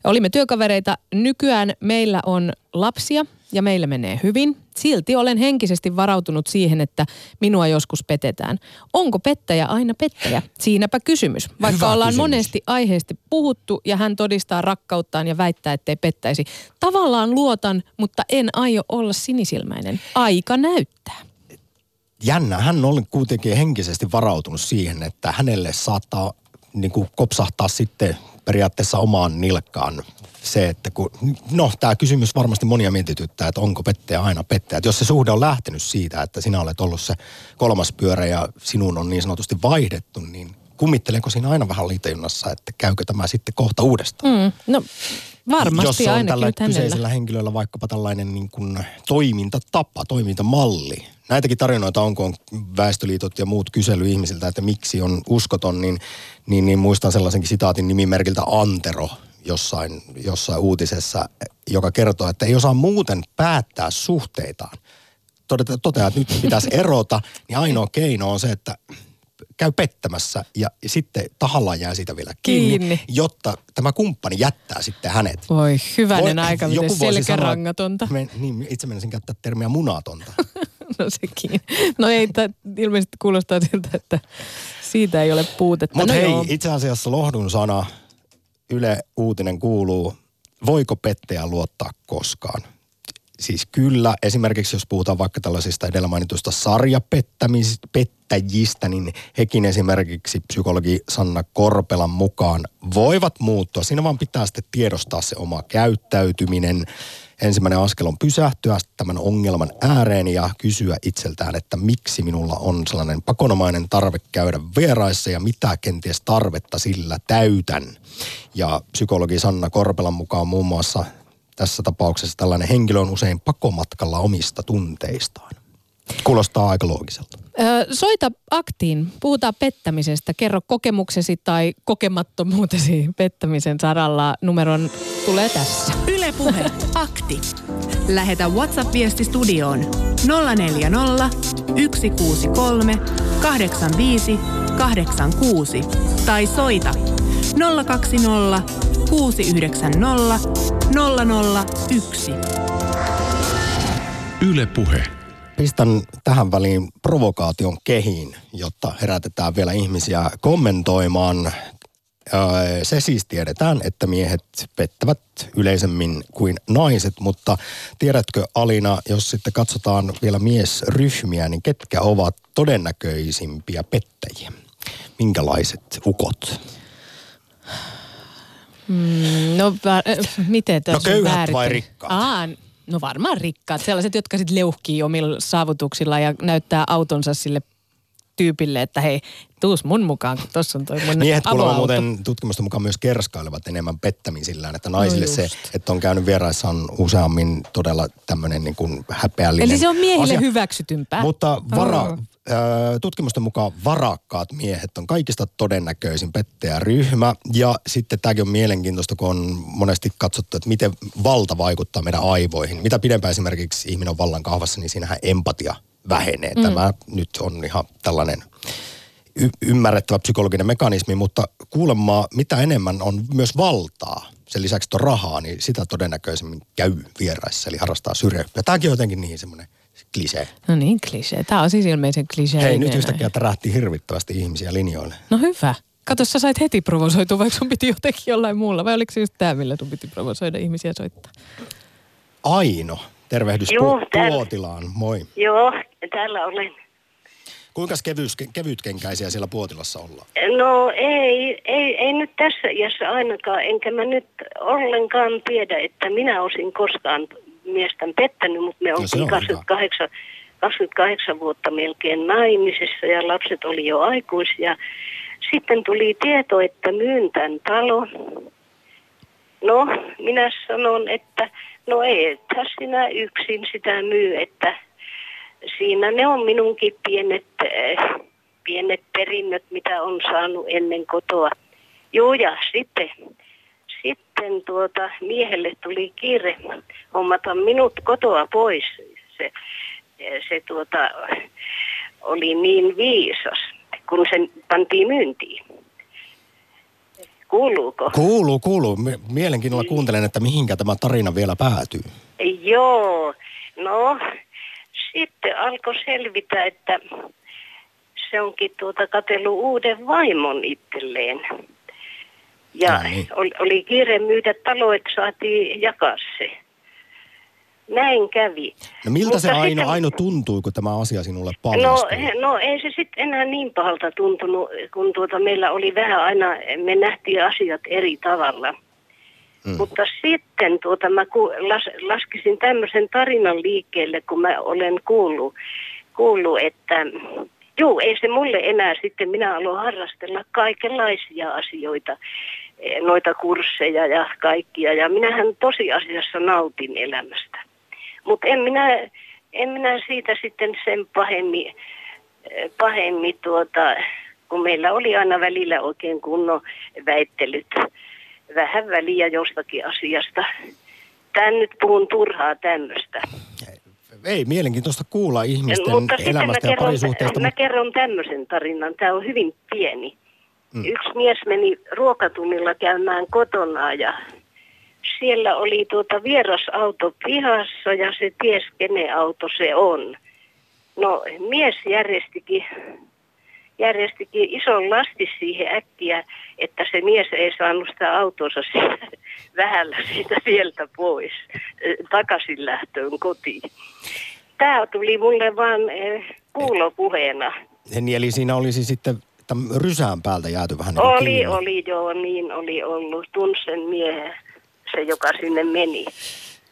Olimme työkavereita. Nykyään meillä on lapsia ja meillä menee hyvin. Silti olen henkisesti varautunut siihen, että minua joskus petetään. Onko pettäjä aina pettäjä? Siinäpä kysymys. Vaikka Hyvä ollaan kysymys. monesti aiheesti puhuttu ja hän todistaa rakkauttaan ja väittää, ettei pettäisi. Tavallaan luotan, mutta en aio olla sinisilmäinen. Aika näyttää. Jännä. Hän on kuitenkin henkisesti varautunut siihen, että hänelle saattaa niin kuin kopsahtaa sitten periaatteessa omaan nilkkaan se, että kun, no tämä kysymys varmasti monia mietityttää, että onko pettäjä aina pettäjä. Että jos se suhde on lähtenyt siitä, että sinä olet ollut se kolmas pyörä ja sinun on niin sanotusti vaihdettu, niin kummittelenko siinä aina vähän liitejunnassa, että käykö tämä sitten kohta uudestaan? Mm, no varmasti Jos on ainakin tällä nyt hänellä. kyseisellä henkilöllä vaikkapa tällainen niin kuin toimintatapa, toimintamalli. Näitäkin tarinoita on, kun on väestöliitot ja muut kysely ihmisiltä, että miksi on uskoton, niin, niin, niin muistan sellaisenkin sitaatin nimimerkiltä Antero jossain, jossain uutisessa, joka kertoo, että ei osaa muuten päättää suhteitaan. Toteaa, että nyt pitäisi erota, niin ainoa keino on se, että käy pettämässä ja sitten tahallaan jää siitä vielä kiinni, Kiinni. jotta tämä kumppani jättää sitten hänet. Voi hyvänen Voi- aika, miten voisi sanoa- selkärangatonta. Me, niin, itse menisin käyttää termiä munatonta. No sekin. No ei, tää ilmeisesti kuulostaa siltä, että siitä ei ole puutetta. Mutta no hei, joo. itse asiassa lohdun sana, Yle Uutinen kuuluu, voiko pettäjä luottaa koskaan? Siis kyllä, esimerkiksi jos puhutaan vaikka tällaisista edellä mainituista sarjapettäjistä, niin hekin esimerkiksi psykologi Sanna Korpelan mukaan voivat muuttua. Siinä vaan pitää sitten tiedostaa se oma käyttäytyminen. Ensimmäinen askel on pysähtyä tämän ongelman ääreen ja kysyä itseltään, että miksi minulla on sellainen pakonomainen tarve käydä vieraissa ja mitä kenties tarvetta sillä täytän. Ja psykologi Sanna Korpelan mukaan muun muassa tässä tapauksessa tällainen henkilö on usein pakomatkalla omista tunteistaan. Kuulostaa aika loogiselta. Soita aktiin. Puhutaan pettämisestä. Kerro kokemuksesi tai kokemattomuutesi pettämisen saralla. Numeron tulee tässä. Ylepuhe akti. Lähetä WhatsApp-viesti studioon 040 163 85 86 tai soita 020 690 001. Yle Puhe. Pistän tähän väliin provokaation kehiin, jotta herätetään vielä ihmisiä kommentoimaan. Se siis tiedetään, että miehet pettävät yleisemmin kuin naiset, mutta tiedätkö Alina, jos sitten katsotaan vielä miesryhmiä, niin ketkä ovat todennäköisimpiä pettäjiä? Minkälaiset ukot? Mm, no äh, miten tässä No köyhät määrittely? vai rikkaat? Aa, no varmaan rikkaat. Sellaiset, jotka sitten leuhkii omilla saavutuksilla ja näyttää autonsa sille tyypille, että hei, tuus mun mukaan, kun tossa on toi mun Miehet kuulemma muuten tutkimusten mukaan myös kerskailevat enemmän pettämisillään, että naisille No se, että on käynyt vieraissa on useammin todella tämmöinen niin kuin häpeällinen Eli se on miehille asia. hyväksytympää. Mutta vara, Oh. ö, tutkimusten mukaan varakkaat miehet on kaikista todennäköisin pettäjäryhmä. Ja sitten tämäkin on mielenkiintoista, kun on monesti katsottu, että miten valta vaikuttaa meidän aivoihin. Mitä pidempään esimerkiksi ihminen on vallan kahvassa, niin siinähän empatia vähenee. Mm. Tämä nyt on ihan tällainen y- ymmärrettävä psykologinen mekanismi, mutta kuulemma mitä enemmän on myös valtaa, sen lisäksi että on rahaa, niin sitä todennäköisemmin käy vieraissa, eli harrastaa syrjäyppiä. Tämäkin on jotenkin niin semmoinen klisee. No niin, klisee. Tämä on siis ilmeisen klisee. Hei, nyt yhtäkkiä tärähti hirvittävästi ihmisiä linjoille. No hyvä. Kato, sä sait heti provosoitua, vaikka sun piti jotenkin jollain muulla. Vai oliko se just tämä, millä sun piti provosoida ihmisiä soittaa? Aino, tervehdys Joo, täällä. Puotilaan, moi. Joo, täällä olen. Kuinka kevyys, kevytkenkäisiä siellä Puotilassa ollaan? No ei, ei, ei nyt tässä iässä ainakaan, enkä mä nyt ollenkaan tiedä, että minä olisin koskaan miestä pettänyt, mutta me No oltiin on 28, 28 vuotta melkein naimisissa ja lapset oli jo aikuisia. Sitten tuli tieto, että myyn tämän talon. No, minä sanon, että no ei, sinä yksin sitä myy, että siinä ne on minunkin pienet, eh, pienet perinnöt, mitä on saanut ennen kotoa. Joo, ja sitten, sitten tuota, miehelle tuli kiire hommata minut kotoa pois. Se, se tuota, oli niin viisas, kun sen pantiin myyntiin. Kuuluuko? Kuuluu, kuuluu. Mielenkiinnolla kuuntelen, että mihinkä tämä tarina vielä päätyy. Joo, no sitten alkoi selvitä, että se onkin tuota katsellut uuden vaimon itselleen. Ja No niin. oli, oli kiire myydä talo, että saatiin jakaa se. Näin kävi. No miltä se Mutta Aino, sitten- Aino tuntui, kun tämä asia sinulle No, paljastui? no ei se sitten enää niin pahalta tuntunut, kun tuota meillä oli vähän aina, me nähtiin asiat eri tavalla. Mm. Mutta sitten tuota, mä ku, las, laskisin tämmöisen tarinan liikkeelle, kun mä olen kuullut, kuullut että juu, ei se mulle enää sitten, minä aloin harrastella kaikenlaisia asioita, eh, noita kursseja ja kaikkia. Ja minähän tosiasiassa nautin elämästä. Mutta en minä, en minä siitä sitten sen pahemmin, eh, pahemmin tuota, kun meillä oli aina välillä oikein kunnon väittelyt, vähän väliä jostakin asiasta. Tän nyt puhun turhaa tämmöistä. Ei, mielenkiintoista kuulla ihmisten Mutta elämästä ja kerron, parisuhteesta. mä kerron tämmöisen tarinan. Tämä on hyvin pieni. Mm. Yksi mies meni ruokatunnilla käymään kotona ja siellä oli tuota vieras auto pihassa ja se ties kenen auto se on. No mies järjestikin, järjestikin ison lasti siihen äkkiä, että se mies ei saanut sitä autonsa siitä, vähällä siitä sieltä pois eh, takaisin lähtöön kotiin. Tämä tuli mulle vaan eh, kuulopuheena. Niin, eli siinä olisi sitten rysään päältä jääty vähän niin Oli, kiinni. oli joo, niin oli ollut. Tunsen miehen, se joka sinne meni.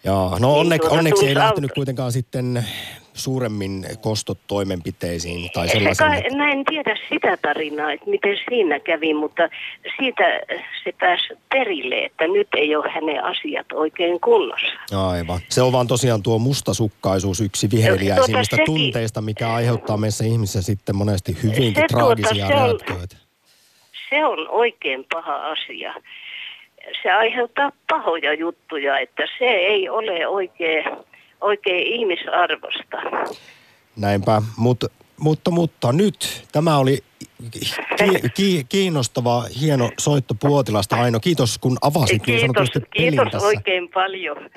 Joo, no Niin, onne, tuota, onneksi ei lähtenyt kuitenkaan sitten suuremmin kostotoimenpiteisiin tai Se sellaisen. kai, että- mä en tiedä sitä tarinaa, että miten siinä kävi, mutta siitä se pääsi perille, että nyt ei ole hänen asiat oikein kunnossa. Aivan. Se on vaan tosiaan tuo mustasukkaisuus yksi viheliäisimmistä Tuota, sekin- tunteista, mikä aiheuttaa meissä ihmisissä sitten monesti hyvinkin Se tuota, traagisia se on- reaktioita. Se on oikein paha asia. Se aiheuttaa pahoja juttuja, että se ei ole oikein, oikein ihmisarvosta. Näinpä, Mut, mutta, mutta nyt tämä oli ki, ki, kiinnostava, hieno soitto Puotilasta. Aino, kiitos kun avasit niin Kiitos, sanotusti pelin kiitos tässä. oikein paljon.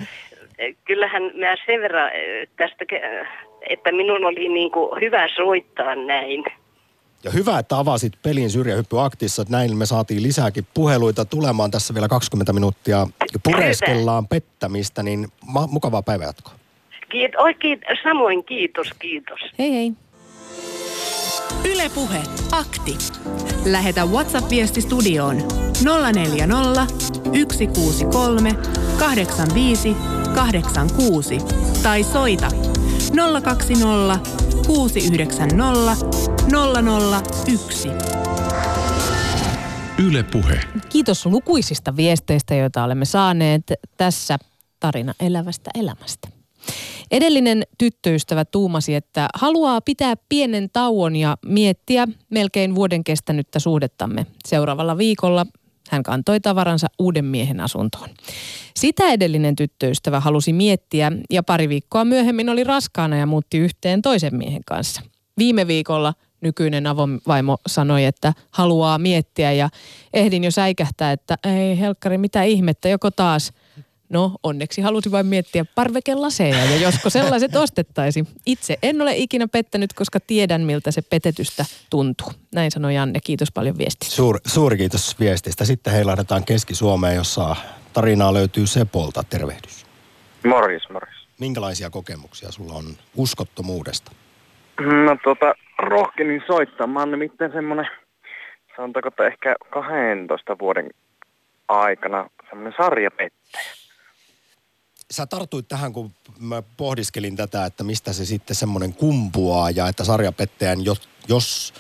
Kyllähän mä sen verran eh, tästä, ke- että minun oli niin kuin hyvä soittaa näin. Ja hyvä, että avasit pelin syrjähyppyaktissa. että Näin me saatiin lisääkin puheluita tulemaan tässä vielä 20 minuuttia. Pureskellaan pettämistä, niin ma- mukavaa päivänjatkoa. Kiit, oikein, samoin kiitos, kiitos. Hei hei. Ylepuhe akti. Lähetä WhatsApp-viesti studioon 040 163 85 86 tai soita 020 690 001. Yle Puhe. Kiitos lukuisista viesteistä, joita olemme saaneet tässä tarina elävästä elämästä. Edellinen tyttöystävä tuumasi, että haluaa pitää pienen tauon ja miettiä melkein vuoden kestänyttä suhdettamme. Seuraavalla viikolla hän kantoi tavaransa uuden miehen asuntoon. Sitä edellinen tyttöystävä halusi miettiä ja pari viikkoa myöhemmin oli raskaana ja muutti yhteen toisen miehen kanssa. Viime viikolla nykyinen avovaimo sanoi, että haluaa miettiä ja ehdin jo säikähtää, että ei helkkari, mitä ihmettä, joko taas. No, onneksi halusi vain miettiä parvekelaseja ja josko sellaiset ostettaisiin. Itse en ole ikinä pettänyt, koska tiedän, miltä se petetystä tuntuu. Näin sanoi Janne. Kiitos paljon viestistä. Suur, suuri kiitos viestistä. Sitten heilahdetaan Keski-Suomeen, jossa tarinaa löytyy Sepolta. Tervehdys. Morjes, morjes. Minkälaisia kokemuksia sulla on uskottomuudesta? No tota, rohkenin soittaa. Mä oon nimittäin semmonen, sanotaanko, että ehkä 12 vuoden aikana semmonen sarjapettäjä. Sä tartuit tähän, kun mä pohdiskelin tätä, että mistä se sitten semmoinen kumpuaa ja että sarjapettäjän, jos, jos,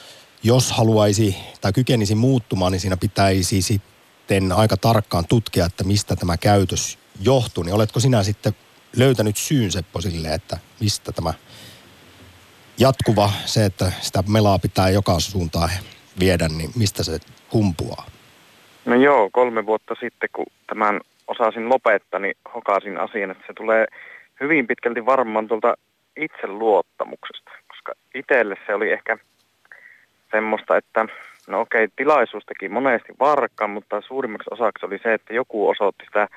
jos haluaisi tai kykenisi muuttumaan, niin siinä pitäisi sitten aika tarkkaan tutkia, että mistä tämä käytös johtuu. Niin oletko sinä sitten löytänyt syyn Seppo sille, että mistä tämä jatkuva se, että sitä melaa pitää joka suuntaan viedä, niin mistä se kumpuaa? No joo, kolme vuotta sitten, kun tämän osasin lopettaa, niin hokasin asian, että se tulee hyvin pitkälti varmaan tuolta itseluottamuksesta, koska itselle se oli ehkä semmoista, että no okei, tilaisuus teki monesti varkkaan, mutta suurimmaksi osaksi oli se, että joku osoitti sitä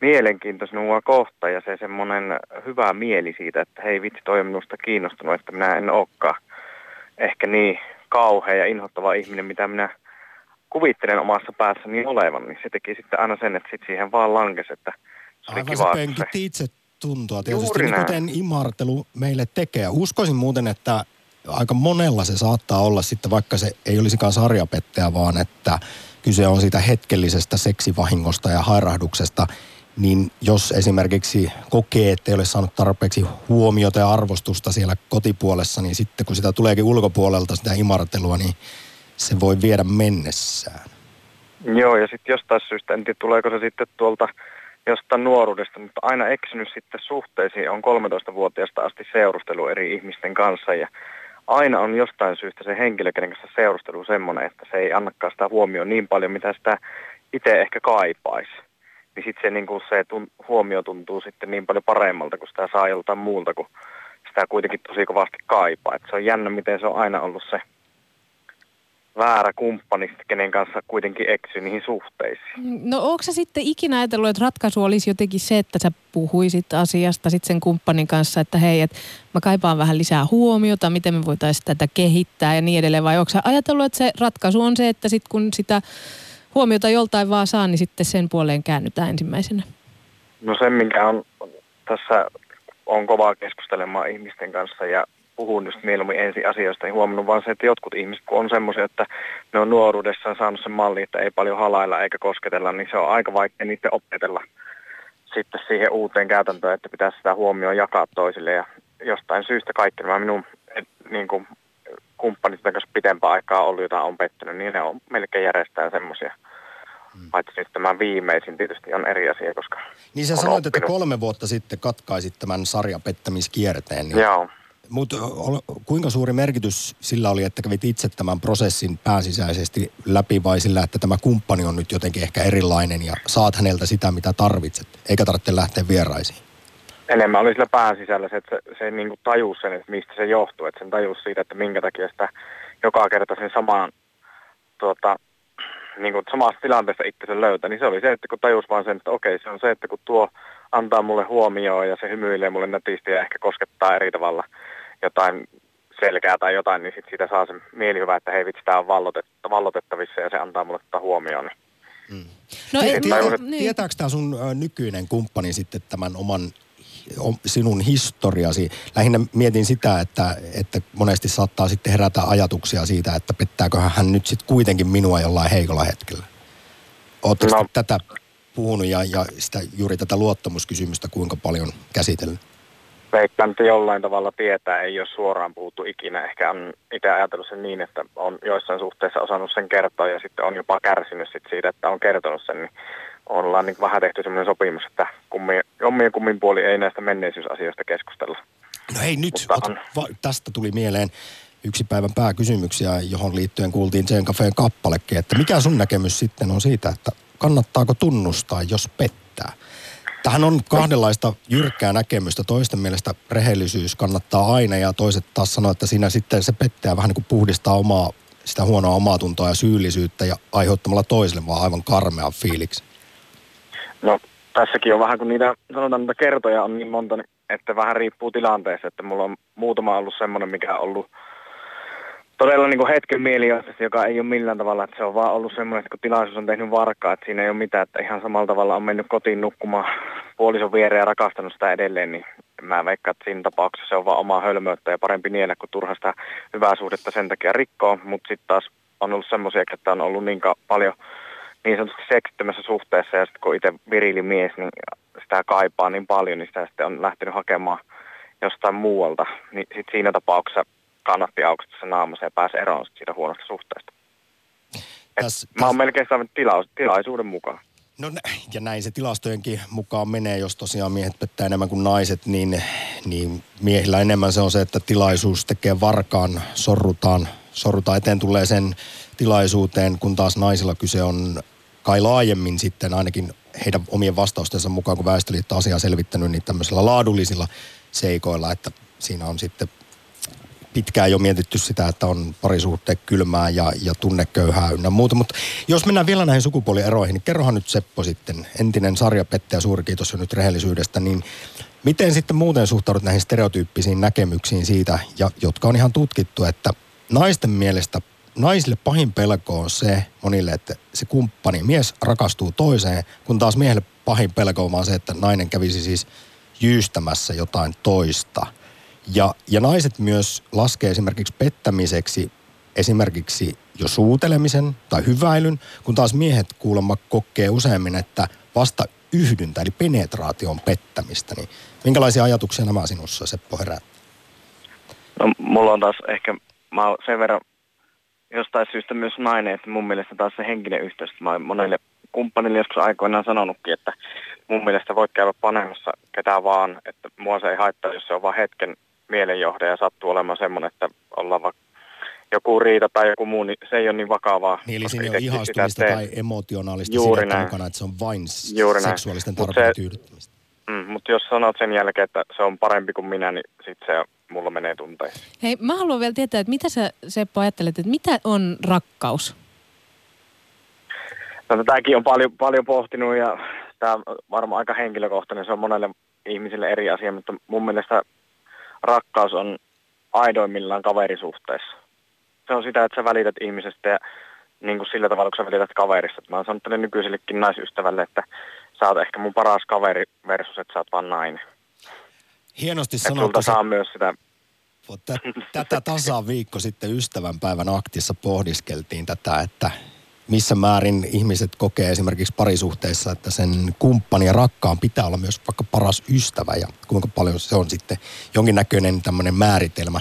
mielenkiinto sinua kohtaan ja se semmoinen hyvä mieli siitä, että hei vitsi, toi on minusta kiinnostunut, että minä en olekaan ehkä niin kauhea ja inhottava ihminen, mitä minä kuvittelen omassa päässäni olevan, niin se teki sitten aina sen, että sit siihen vaan lankesi, että se Aivan kiva, se penkitti itse tuntua tietysti, niin kuten imartelu meille tekee. Uskoisin muuten, että aika monella se saattaa olla sitten, vaikka se ei olisikaan sarjapettäjä, vaan että kyse on siitä hetkellisestä seksivahingosta ja hairahduksesta, niin jos esimerkiksi kokee, että ei ole saanut tarpeeksi huomiota ja arvostusta siellä kotipuolessa, niin sitten kun sitä tuleekin ulkopuolelta sitä imartelua, niin se voi viedä mennessään. Joo, ja sitten jostain syystä, en tiedä tuleeko se sitten tuolta jostain nuoruudesta, mutta aina eksynyt sitten suhteisiin. On 13-vuotiaasta asti seurustelu eri ihmisten kanssa ja aina on jostain syystä se henkilö, kenen kanssa seurustelu semmoinen, että se ei annakaan sitä huomioon niin paljon, mitä sitä itse ehkä kaipaisi. Niin sitten se, niin kuin se tun, huomio tuntuu sitten niin paljon paremmalta, kun sitä saa joltain muulta, kun sitä kuitenkin tosi kovasti kaipaa. Et se on jännä, miten se on aina ollut se väärä kumppani, kenen kanssa kuitenkin eksy niihin suhteisiin. No onko sä sitten ikinä ajatellut, että ratkaisu olisi jotenkin se, että sä puhuisit asiasta sitten sen kumppanin kanssa, että hei, että mä kaipaan vähän lisää huomiota, miten me voitaisiin tätä kehittää ja niin edelleen, vai onko sä ajatellut, että se ratkaisu on se, että sitten kun sitä huomiota joltain vaan saa, niin sitten sen puoleen käännytään ensimmäisenä? No se, minkä on tässä on kovaa keskustelemaan ihmisten kanssa ja puhun just mieluummin ensi asioista, niin huomannut vaan se, että jotkut ihmiset, kun on semmoisia, että ne on nuoruudessaan saanut sen malli, että ei paljon halailla eikä kosketella, niin se on aika vaikea niiden opetella sitten siihen uuteen käytäntöön, että pitää sitä huomioon jakaa toisille. Ja jostain syystä kaikki nämä minun et, niin kuin, kumppanit, jotka pitempään aikaa ollut, jota on pettynyt, niin ne on melkein järjestään semmoisia. Hmm. Paitsi nyt tämä viimeisin tietysti on eri asia, koska Niin sä sanoit, oppinut. että kolme vuotta sitten katkaisit tämän sarjapettämiskierteen. Niin Joo. Mutta kuinka suuri merkitys sillä oli, että kävit itse tämän prosessin pääsisäisesti läpi vai sillä, että tämä kumppani on nyt jotenkin ehkä erilainen ja saat häneltä sitä, mitä tarvitset, eikä tarvitse lähteä vieraisiin? Enemmän oli sillä pääsisällä se, että se, se niin kuin tajus sen, että mistä se johtuu, että sen tajus siitä, että minkä takia sitä joka kerta sen samaan tuota, niin kuin samasta tilanteesta itsensä löytää, niin se oli se, että kun tajus vaan sen, että okei, se on se, että kun tuo antaa mulle huomioon ja se hymyilee mulle nätisti ja ehkä koskettaa eri tavalla jotain selkää tai jotain, niin sit siitä saa sen mielihyvä, että hei vitsi, tämä on vallotetta, vallotettavissa ja se antaa mulle tätä huomioon. Niin. Mm. No, ei, tiedä, niin. Tietääkö tämä sun nykyinen kumppani sitten tämän oman sinun historiasi. Lähinnä mietin sitä, että, että monesti saattaa sitten herätä ajatuksia siitä, että pettääköhän hän nyt sitten kuitenkin minua jollain heikolla hetkellä. Oletteko no. tätä puhunut ja, ja sitä, juuri tätä luottamuskysymystä kuinka paljon käsitellyt? Veikkaan, että jollain tavalla tietää, ei ole suoraan puhuttu ikinä. Ehkä on itse ajatellut sen niin, että on joissain suhteissa osannut sen kertoa ja sitten on jopa kärsinyt sit siitä, että on kertonut sen. Niin ollaan niin vähän tehty sellainen sopimus, että kummi, ja kummin puoli ei näistä menneisyysasioista keskustella. No hei nyt, ota, va, tästä tuli mieleen yksi päivän pääkysymyksiä, johon liittyen kuultiin Zen Cafeen kappalekin, että mikä sun näkemys sitten on siitä, että kannattaako tunnustaa, jos pettää? Tähän on kahdenlaista jyrkkää näkemystä. Toisten mielestä rehellisyys kannattaa aina ja toiset taas sanoo, että siinä sitten se pettää vähän niin kuin puhdistaa omaa, sitä huonoa omatuntoa ja syyllisyyttä ja aiheuttamalla toiselle vaan aivan karmea fiiliksi. No tässäkin on vähän, kun niitä sanotaan, että kertoja on niin monta, että vähän riippuu tilanteessa, että mulla on muutama ollut semmoinen, mikä on ollut todella niin kuin hetken mielijohteessa, joka ei ole millään tavalla, että se on vaan ollut semmoinen, että kun tilaisuus on tehnyt varkaa, että siinä ei ole mitään, että ihan samalla tavalla on mennyt kotiin nukkumaan puolison viereen ja rakastanut sitä edelleen, niin mä veikkaan, että siinä tapauksessa se on vaan omaa hölmöyttä ja parempi niellä, kun turha sitä hyvää suhdetta sen takia rikkoa, mutta sitten taas on ollut semmoisia, että on ollut niin paljon niin sanotusti seksittömässä suhteessa ja sitten kun itse virili mies, niin sitä kaipaa niin paljon, niin sitä sitten on lähtenyt hakemaan jostain muualta. Niin sitten siinä tapauksessa kannatti aukasta se naamassa ja pääsi eroon siitä huonosta suhteesta. Täs, mä oon melkein saanut tila- tilaisuuden mukaan. No ja näin se tilastojenkin mukaan menee, jos tosiaan miehet pettää enemmän kuin naiset, niin, niin miehillä enemmän se on se, että tilaisuus tekee varkaan, sorrutaan, sorrutaan eteen tulee sen tilaisuuteen, kun taas naisilla kyse on kai laajemmin sitten ainakin heidän omien vastaustensa mukaan, kun Väestöliitto asiaa selvittänyt, niin tämmöisillä laadullisilla seikoilla, että siinä on sitten pitkään jo mietitty sitä, että on parisuhteen kylmää ja, ja tunneköyhää ynnä muuta. Mutta jos mennään vielä näihin sukupuolieroihin, niin kerrohan nyt Seppo sitten, entinen sarjapettäjä, suuri kiitos jo nyt rehellisyydestä, niin miten sitten muuten suhtaudut näihin stereotyyppisiin näkemyksiin siitä, ja, jotka on ihan tutkittu, että naisten mielestä naisille pahin pelko on se monille, että se kumppani, mies rakastuu toiseen, kun taas miehelle pahin pelko on vaan se, että nainen kävisi siis jyystämässä jotain toista – ja, ja naiset myös laskee esimerkiksi pettämiseksi esimerkiksi jo suutelemisen tai hyväilyn, kun taas miehet kuulemma kokee useammin, että vasta yhdyntä eli penetraation pettämistä. Niin minkälaisia ajatuksia nämä sinussa, Seppo, herää? No mulla on taas ehkä, mä oon sen verran jostain syystä myös nainen, että mun mielestä taas se henkinen yhteys, mä oon monelle kumppanille joskus aikoinaan sanonutkin, että mun mielestä voit käydä panemassa ketään vaan, että mua se ei haittaa, jos se on vaan hetken mielenjohde ja sattuu olemaan semmoinen, että ollaan va- joku riita tai joku muu, niin se ei ole niin vakavaa. Niin, eli siinä ei ole ihastumista tai emotionaalista Juuri näin. mukana, että se on vain Juuri seksuaalisten tarpeiden tyydyttämistä. Mm, mutta jos sanot sen jälkeen, että se on parempi kuin minä, niin sitten se mulla menee tunteisiin. Hei, mä haluan vielä tietää, että mitä sä Seppo ajattelet, että mitä on rakkaus? No, tämäkin on paljon, paljon pohtinut ja tämä on varmaan aika henkilökohtainen. Se on monelle ihmisille eri asia, mutta mun mielestä rakkaus on aidoimmillaan kaverisuhteessa. Se on sitä, että sä välität ihmisestä ja niin kuin sillä tavalla, kun sä välität kaverista. Mä oon sanonut tälle nykyisellekin naisystävälle, että sä oot ehkä mun paras kaveri versus, että sä oot vaan nainen. Hienosti sanottu. saa myös sitä Tätä tasaa viikko sitten ystävänpäivän aktissa pohdiskeltiin tätä, että missä määrin ihmiset kokee esimerkiksi parisuhteissa, että sen kumppani ja rakkaan pitää olla myös vaikka paras ystävä ja kuinka paljon se on sitten jonkinnäköinen tämmöinen määritelmä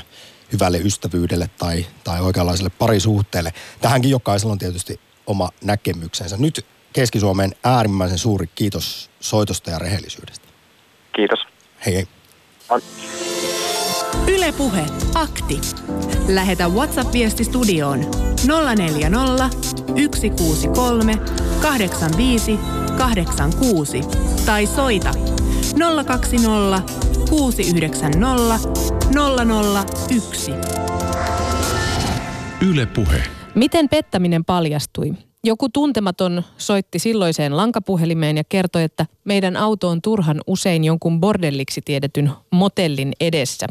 hyvälle ystävyydelle tai, tai oikeanlaiselle parisuhteelle. Tähänkin jokaisella on tietysti oma näkemyksensä. Nyt Keski-Suomeen äärimmäisen suuri kiitos soitosta ja rehellisyydestä. Kiitos. Hei hei. Ylepuhe akti. Lähetä WhatsApp-viesti studioon 040 163 85 86 tai soita 020 690 001. Yle Puhe. Miten pettäminen paljastui? Joku tuntematon soitti silloiseen lankapuhelimeen ja kertoi, että meidän auto on turhan usein jonkun bordelliksi tiedetyn motellin edessä.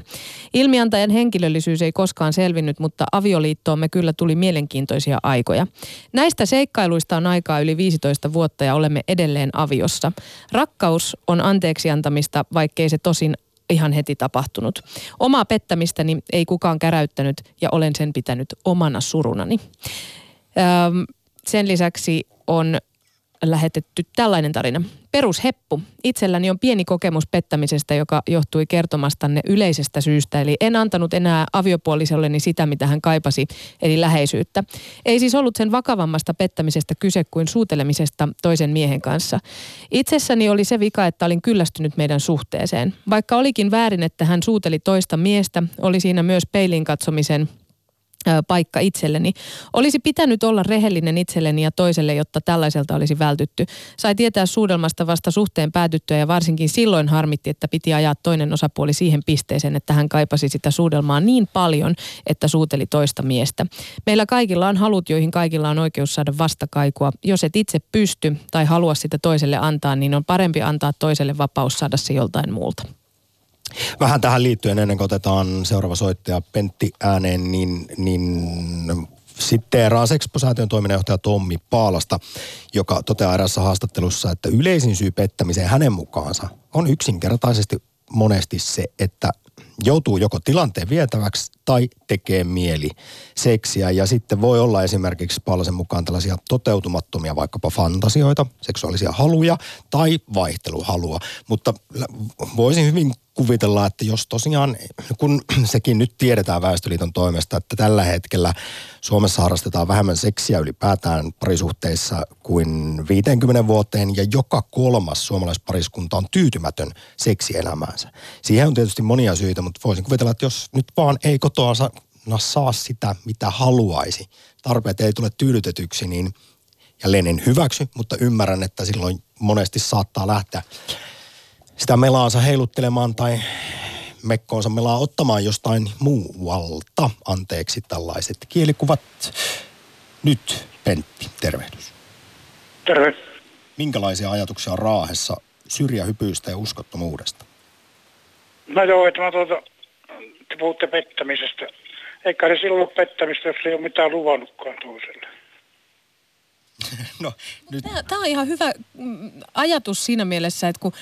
Ilmiantajan henkilöllisyys ei koskaan selvinnyt, mutta avioliittoomme kyllä tuli mielenkiintoisia aikoja. Näistä seikkailuista on aikaa yli 15 vuotta ja olemme edelleen aviossa. Rakkaus on anteeksi antamista, vaikkei se tosin ihan heti tapahtunut. Omaa pettämistäni ei kukaan käräyttänyt ja olen sen pitänyt omana surunani. Öm, sen lisäksi on lähetetty tällainen tarina. Perusheppu. Itselläni on pieni kokemus pettämisestä, joka johtui kertomastanne yleisestä syystä. Eli en antanut enää aviopuoliselleni sitä, mitä hän kaipasi, eli läheisyyttä. Ei siis ollut sen vakavammasta pettämisestä kyse kuin suutelemisesta toisen miehen kanssa. Itsessäni oli se vika, että olin kyllästynyt meidän suhteeseen. Vaikka olikin väärin, että hän suuteli toista miestä, oli siinä myös peilin katsomisen paikka itselleni. Olisi pitänyt olla rehellinen itselleni ja toiselle, jotta tällaiselta olisi vältytty. Sai tietää suudelmasta vasta suhteen päätyttyä ja varsinkin silloin harmitti, että piti ajaa toinen osapuoli siihen pisteeseen, että hän kaipasi sitä suudelmaa niin paljon, että suuteli toista miestä. Meillä kaikilla on halut, joihin kaikilla on oikeus saada vastakaikua. Jos et itse pysty tai halua sitä toiselle antaa, niin on parempi antaa toiselle vapaus saada se joltain muulta. Vähän tähän liittyen ennen kuin otetaan seuraava soittaja Pentti ääneen, niin, niin sitteeraa Sexpo-säätiön toiminnanjohtaja Tommi Paalasta, joka toteaa erässä haastattelussa, että yleisin syy pettämiseen hänen mukaansa on yksinkertaisesti monesti se, että Joutuu joko tilanteen vietäväksi tai tekee mieli seksiä. Ja sitten voi olla esimerkiksi Paalasen mukaan tällaisia toteutumattomia vaikkapa fantasioita, seksuaalisia haluja tai vaihteluhalua. Mutta voisin hyvin kuvitella, että jos tosiaan, kun sekin nyt tiedetään Väestöliiton toimesta, että tällä hetkellä Suomessa harrastetaan vähemmän seksiä ylipäätään parisuhteissa kuin 50 vuoteen ja joka kolmas suomalaispariskunta on tyytymätön seksielämäänsä. Siihen on tietysti monia syitä, mutta voisin kuvitella, että jos nyt vaan ei kotoa saa, saa sitä, mitä haluaisi, tarpeet ei tule tyydytetyksi, niin jälleen en hyväksy, mutta ymmärrän, että silloin monesti saattaa lähteä sitä melaansa heiluttelemaan tai mekkoonsa melaa ottamaan jostain muualta. Anteeksi tällaiset kielikuvat. Nyt Pentti, tervehdys. Terve. Minkälaisia ajatuksia on Raahessa syrjähypyistä ja uskottomuudesta? No joo, että mä tuota, te puhutte pettämisestä. Eikä se silloin pettämistä, jos ei ole mitään luvannutkaan toiselle. no, nyt... Tämä on ihan hyvä mm, ajatus siinä mielessä, että kun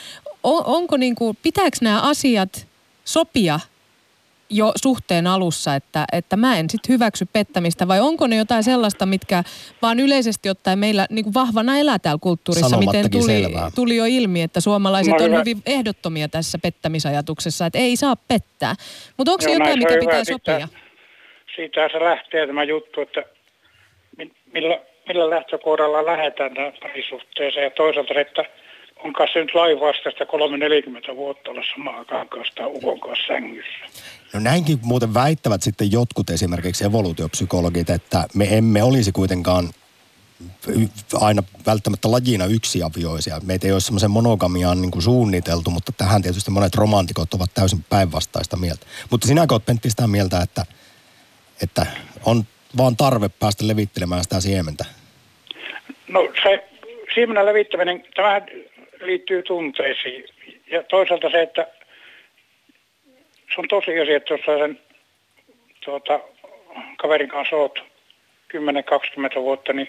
on, onko niin kuin, pitääkö nämä asiat sopia jo suhteen alussa, että, että mä en sitten hyväksy pettämistä, vai onko ne jotain sellaista, mitkä vaan yleisesti ottaen meillä niin kuin vahvana elää täällä kulttuurissa, miten tuli, tuli jo ilmi, että suomalaiset no, on hyvin ehdottomia tässä pettämisajatuksessa, että ei saa pettää. Mutta onko se jotain, mikä pitää hyvä. sopia? Siitä, se lähtee tämä juttu, että millä, millä lähtökohdalla lähdetään tähän parisuhteeseen ja toisaalta, että on se nyt lainvastaista 3-40 vuotta olla samaan kanssa tai ukon kanssa sängyssä. No näinkin muuten väittävät sitten jotkut esimerkiksi evoluutiopsykologit, että me emme olisi kuitenkaan aina välttämättä lajina yksiavioisia. Meitä ei ole semmoisen monogamiaan niin kuin suunniteltu, mutta tähän tietysti monet romantikot ovat täysin päinvastaista mieltä. Mutta sinä olet Pentti sitä mieltä, että, että on vaan tarve päästä levittelemään sitä siementä. No se siemenen levittäminen, tämä liittyy tunteisiin. Ja toisaalta se, että se on tosiasia, että jos sen tuota, kaverin kanssa oot 10-20 vuotta, niin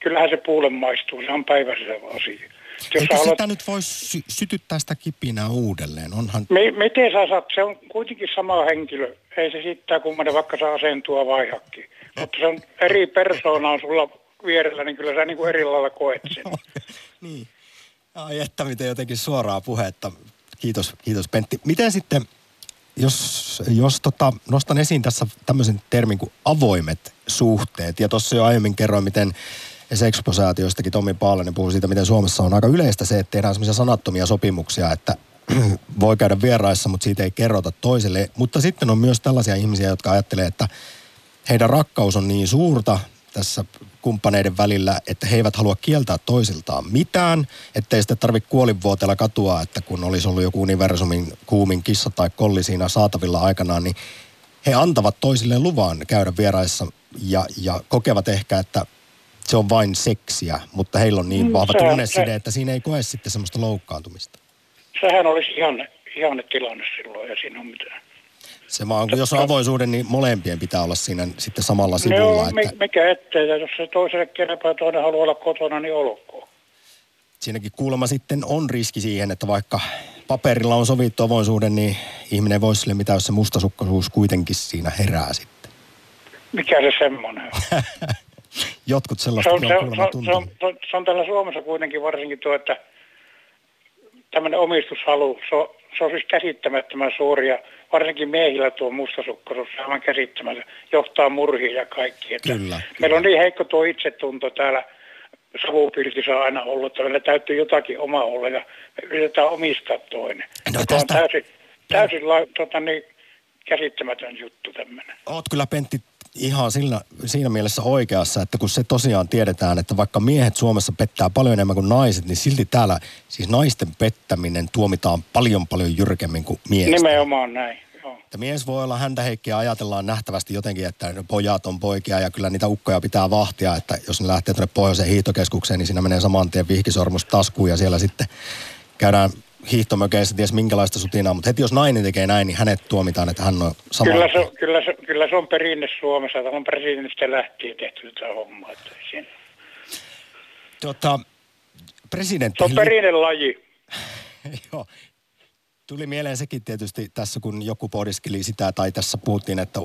kyllähän se puulle maistuu. Se on päiväselvä asia. Jos Eikö haluat... sitä nyt voisi sy- sytyttää sitä kipinää uudelleen? Onhan... Me, miten sä saat? Se on kuitenkin sama henkilö. Ei se sitten kummanen, vaikka saa asentua vaihakki. Mutta se on eri persoona on sulla vierellä, niin kyllä sä niin kuin eri lailla koet sen. niin. Ai että miten jotenkin suoraa puhetta. Kiitos, kiitos Pentti. Miten sitten, jos, jos tota, nostan esiin tässä tämmöisen termin kuin avoimet suhteet. Ja tuossa jo aiemmin kerroin, miten Sexposaatioistakin Tommi Paalanen puhui siitä, miten Suomessa on aika yleistä se, että tehdään semmoisia sanattomia sopimuksia, että voi käydä vieraissa, mutta siitä ei kerrota toiselle. Mutta sitten on myös tällaisia ihmisiä, jotka ajattelee, että heidän rakkaus on niin suurta, tässä kumppaneiden välillä, että he eivät halua kieltää toisiltaan mitään, ettei sitten tarvitse kuolinvuotella katua, että kun olisi ollut joku universumin kuumin kissa tai kolli siinä saatavilla aikanaan, niin he antavat toisilleen luvan käydä vieraissa ja, ja kokevat ehkä, että se on vain seksiä, mutta heillä on niin mm, vahva tunneside, että siinä ei koe sitten semmoista loukkaantumista. Sehän olisi ihan, ihan tilanne silloin ja siinä on mitään. Se vaan, kun jos on avoisuuden, niin molempien pitää olla siinä sitten samalla sivulla. Joo, että... mikä ettei, ja jos se toiselle kerran toinen haluaa olla kotona, niin olkoon. Siinäkin kuulemma sitten on riski siihen, että vaikka paperilla on sovittu avoisuuden, niin ihminen voisi sille mitä, jos se mustasukkaisuus kuitenkin siinä herää sitten. Mikä se semmoinen on? Jotkut sellaista se on, se, on, se, on, se, on, se, on, se on täällä Suomessa kuitenkin varsinkin tuo, että tämmöinen omistushalu, se on, se on siis käsittämättömän suuri ja varsinkin miehillä tuo mustasukkaisuus aivan käsittämätön, johtaa murhiin ja kaikki. Että kyllä, Meillä on niin heikko tuo itsetunto täällä savupirtissä aina ollut, että meillä täytyy jotakin oma olla ja me yritetään omistaa toinen. No, tästä... on täysin, täysin la, tota, niin, käsittämätön juttu tämmöinen. Oot kyllä Pentti ihan siinä, siinä mielessä oikeassa, että kun se tosiaan tiedetään, että vaikka miehet Suomessa pettää paljon enemmän kuin naiset, niin silti täällä siis naisten pettäminen tuomitaan paljon paljon jyrkemmin kuin miesten. Nimenomaan näin. Että mies voi olla häntä heikkiä, ajatellaan nähtävästi jotenkin, että pojat on poikia ja kyllä niitä ukkoja pitää vahtia, että jos ne lähtee tuonne pohjoiseen hiihtokeskukseen, niin siinä menee saman tien vihkisormus taskuun ja siellä sitten käydään hiihtomökeissä ties minkälaista sutinaa, mutta heti jos nainen tekee näin, niin hänet tuomitaan, että hän on sama. Kyllä se, kyllä se, kyllä se on perinne Suomessa, että on presidentistä lähtien tehty tätä hommaa. Tota, presidentti... Se on perinnelaji. Joo. Tuli mieleen sekin tietysti tässä, kun joku pohdiskeli sitä, tai tässä puhuttiin, että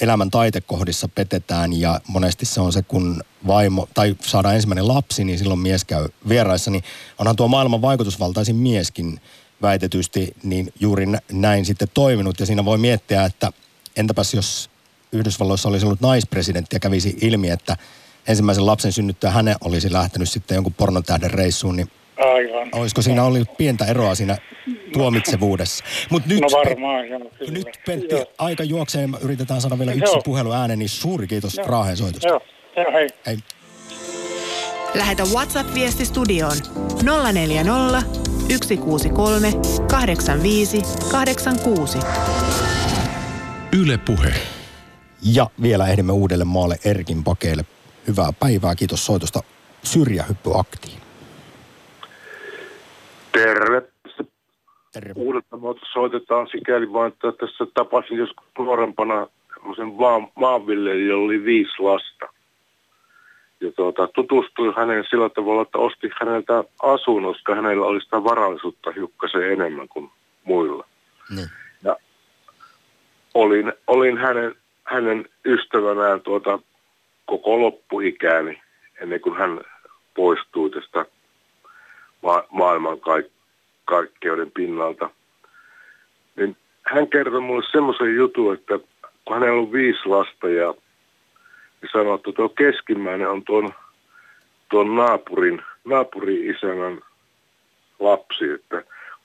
elämän taitekohdissa petetään ja monesti se on se, kun vaimo, tai saadaan ensimmäinen lapsi, niin silloin mies käy vieraissa, niin onhan tuo maailman vaikutusvaltaisin mieskin väitetysti niin juuri näin sitten toiminut. Ja siinä voi miettiä, että entäpäs jos Yhdysvalloissa olisi ollut naispresidentti ja kävisi ilmi, että ensimmäisen lapsen synnyttyä hänen olisi lähtenyt sitten jonkun pornotähden reissuun, niin Aivan. olisiko siinä ollut pientä eroa siinä tuomitsevuudessa? Mut nyt, No varmaan, joo, kyllä. nyt Pentti, Joo. aika juoksee, yritetään saada vielä yksi Joo. puhelu ääneen, niin suuri kiitos Joo. Raaheen soitosta. Joo, joo, hei. Hei. Lähetä WhatsApp-viesti studioon 040 163 85 86. Yle Puhe. Ja vielä ehdimme uudelle maalle Erkin pakeille. Hyvää päivää, kiitos soitosta syrjähyppyaktiin. Terve. Terve. Uudeltamaalta soitetaan sikäli vain, että tässä tapasin joskus nuorempana semmoisen maan, maanviljelijän, jolla oli viisi lasta. Ja tuota, tutustuin häneen sillä tavalla, että osti häneltä asunnon, koska hänellä oli sitä varallisuutta hiukkasen enemmän kuin muilla. Niin. Ja olin, olin hänen, hänen ystävänään tuota koko loppuikääni, ennen kuin hän poistui tästä ma- maailman kaik- kaikkeuden pinnalta. Niin hän kertoi mulle semmoisen jutun, että kun hänellä on viisi lasta ja, ja sanoi, että tuo keskimmäinen on tuon, tuon naapurin, naapurin-isännän lapsi, että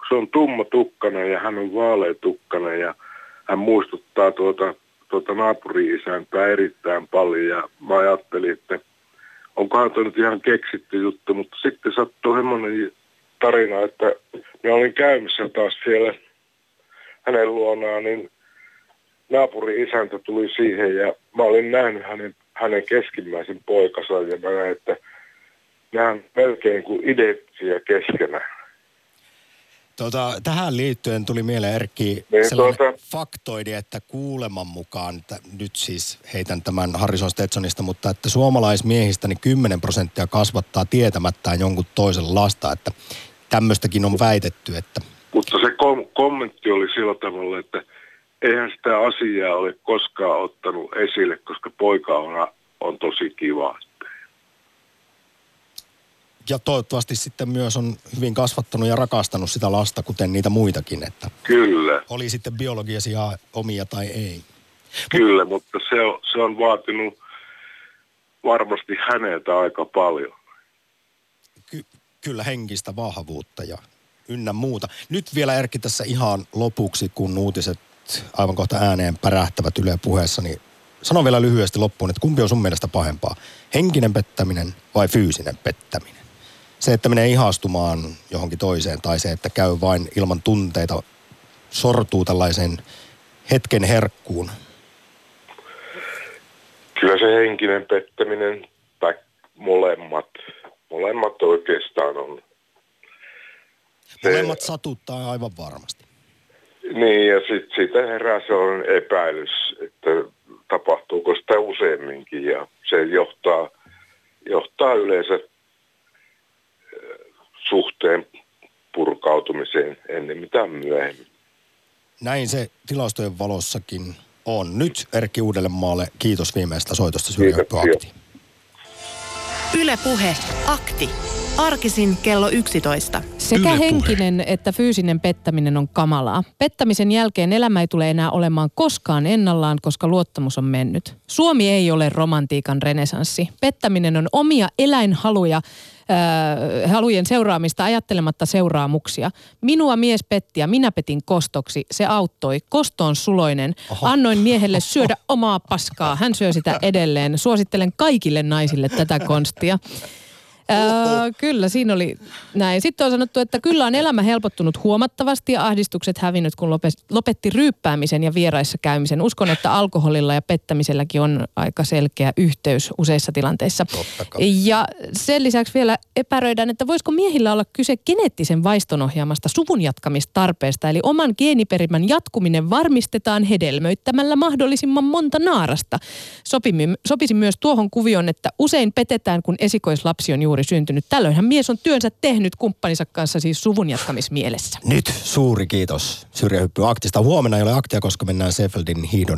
se on tumma tukkana ja hän on vaalea tukkana ja hän muistuttaa tuota, tuota naapuri-isäntää erittäin paljon ja mä ajattelin, että onkohan tuo nyt ihan keksitty juttu, mutta sitten sattui semmoinen tarina, että mä olin käymässä taas siellä hänen luonaan, niin naapuri-isäntä tuli siihen ja mä olin nähnyt hänen, hänen keskimmäisen poikansa ja mä näin, että nämä melkein kuin identtisiä keskenään. Tota, tähän liittyen tuli mieleen Erkki Niin, sellainen tuota- faktoidi, että kuuleman mukaan, että nyt siis heitän tämän Harrison Stetsonista, mutta että suomalaismiehistä niin 10 prosenttia kasvattaa tietämättään jonkun toisen lasta, että tämmöistäkin on väitetty, että Mutta se kom- kommentti oli sillä tavalla, että eihän sitä asiaa ole koskaan ottanut esille, koska poika on, on tosi kiva. Ja toivottavasti sitten myös on hyvin kasvattanut ja rakastanut sitä lasta, kuten niitä muitakin, että Kyllä, oli sitten biologisia omia tai ei. kyllä, mutta se on, se on vaatinut varmasti häneltä aika paljon. Ky- kyllä henkistä vahvuutta ja ynnä muuta. Nyt vielä Erkki tässä ihan lopuksi, kun uutiset aivan kohta ääneen pärähtävät Yle puheessa, niin sano vielä lyhyesti loppuun, että kumpi on sun mielestä pahempaa? Henkinen pettäminen vai fyysinen pettäminen? Se, että menee ihastumaan johonkin toiseen tai se, että käy vain ilman tunteita, sortuu tällaiseen hetken herkkuun. Kyllä se henkinen pettäminen tai molemmat, molemmat oikeastaan on. Se- Molemmat satuttaa aivan varmasti. Niin, ja sitten siitä herää sellainen epäilys, että tapahtuuko sitä useamminkin, ja se johtaa, johtaa yleensä suhteen purkautumiseen ennen mitään myöhemmin. Näin se tilastojen valossakin on. Nyt Erkki Uudellemaalle kiitos viimeistä soitosta. Syrjähyppyaktiin. Yle Puhe. Akti. Arkisin kello 11. Sekä Yle Puhe. henkinen että fyysinen pettäminen on kamalaa. Pettämisen jälkeen elämä ei tule enää olemaan koskaan ennallaan, koska luottamus on mennyt. Suomi ei ole romantiikan renesanssi. Pettäminen on omia eläinhaluja, äh, halujen seuraamista ajattelematta seuraamuksia. Minua mies petti ja minä petin kostoksi. Se auttoi. Kosto on suloinen. Annoin miehelle syödä omaa paskaa. Hän syö sitä edelleen. Suosittelen kaikille naisille tätä konstia. Öö, kyllä, siinä oli näin. Sitten on sanottu, että kyllä on elämä helpottunut huomattavasti ja ahdistukset hävinnyt, kun lope- lopetti ryyppäämisen ja vieraissa käymisen. Uskon, että alkoholilla ja pettämiselläkin on aika selkeä yhteys useissa tilanteissa. Ja sen lisäksi vielä epäröidään, että voisiko miehillä olla kyse geneettisen vaiston ohjaamasta suvun jatkamistarpeesta, eli oman geeniperimän jatkuminen varmistetaan hedelmöittämällä mahdollisimman monta naarasta. Sopi, sopisi myös tuohon kuvioon, että usein petetään, kun esikoislapsi on juuri juuri syntynyt. Tällöinhän mies on työnsä tehnyt kumppaninsa kanssa siis suvun jatkamismielessä. Nyt suuri kiitos syrjähyppy aktista. Huomenna ei ole aktia, koska mennään Seefeldin hiidon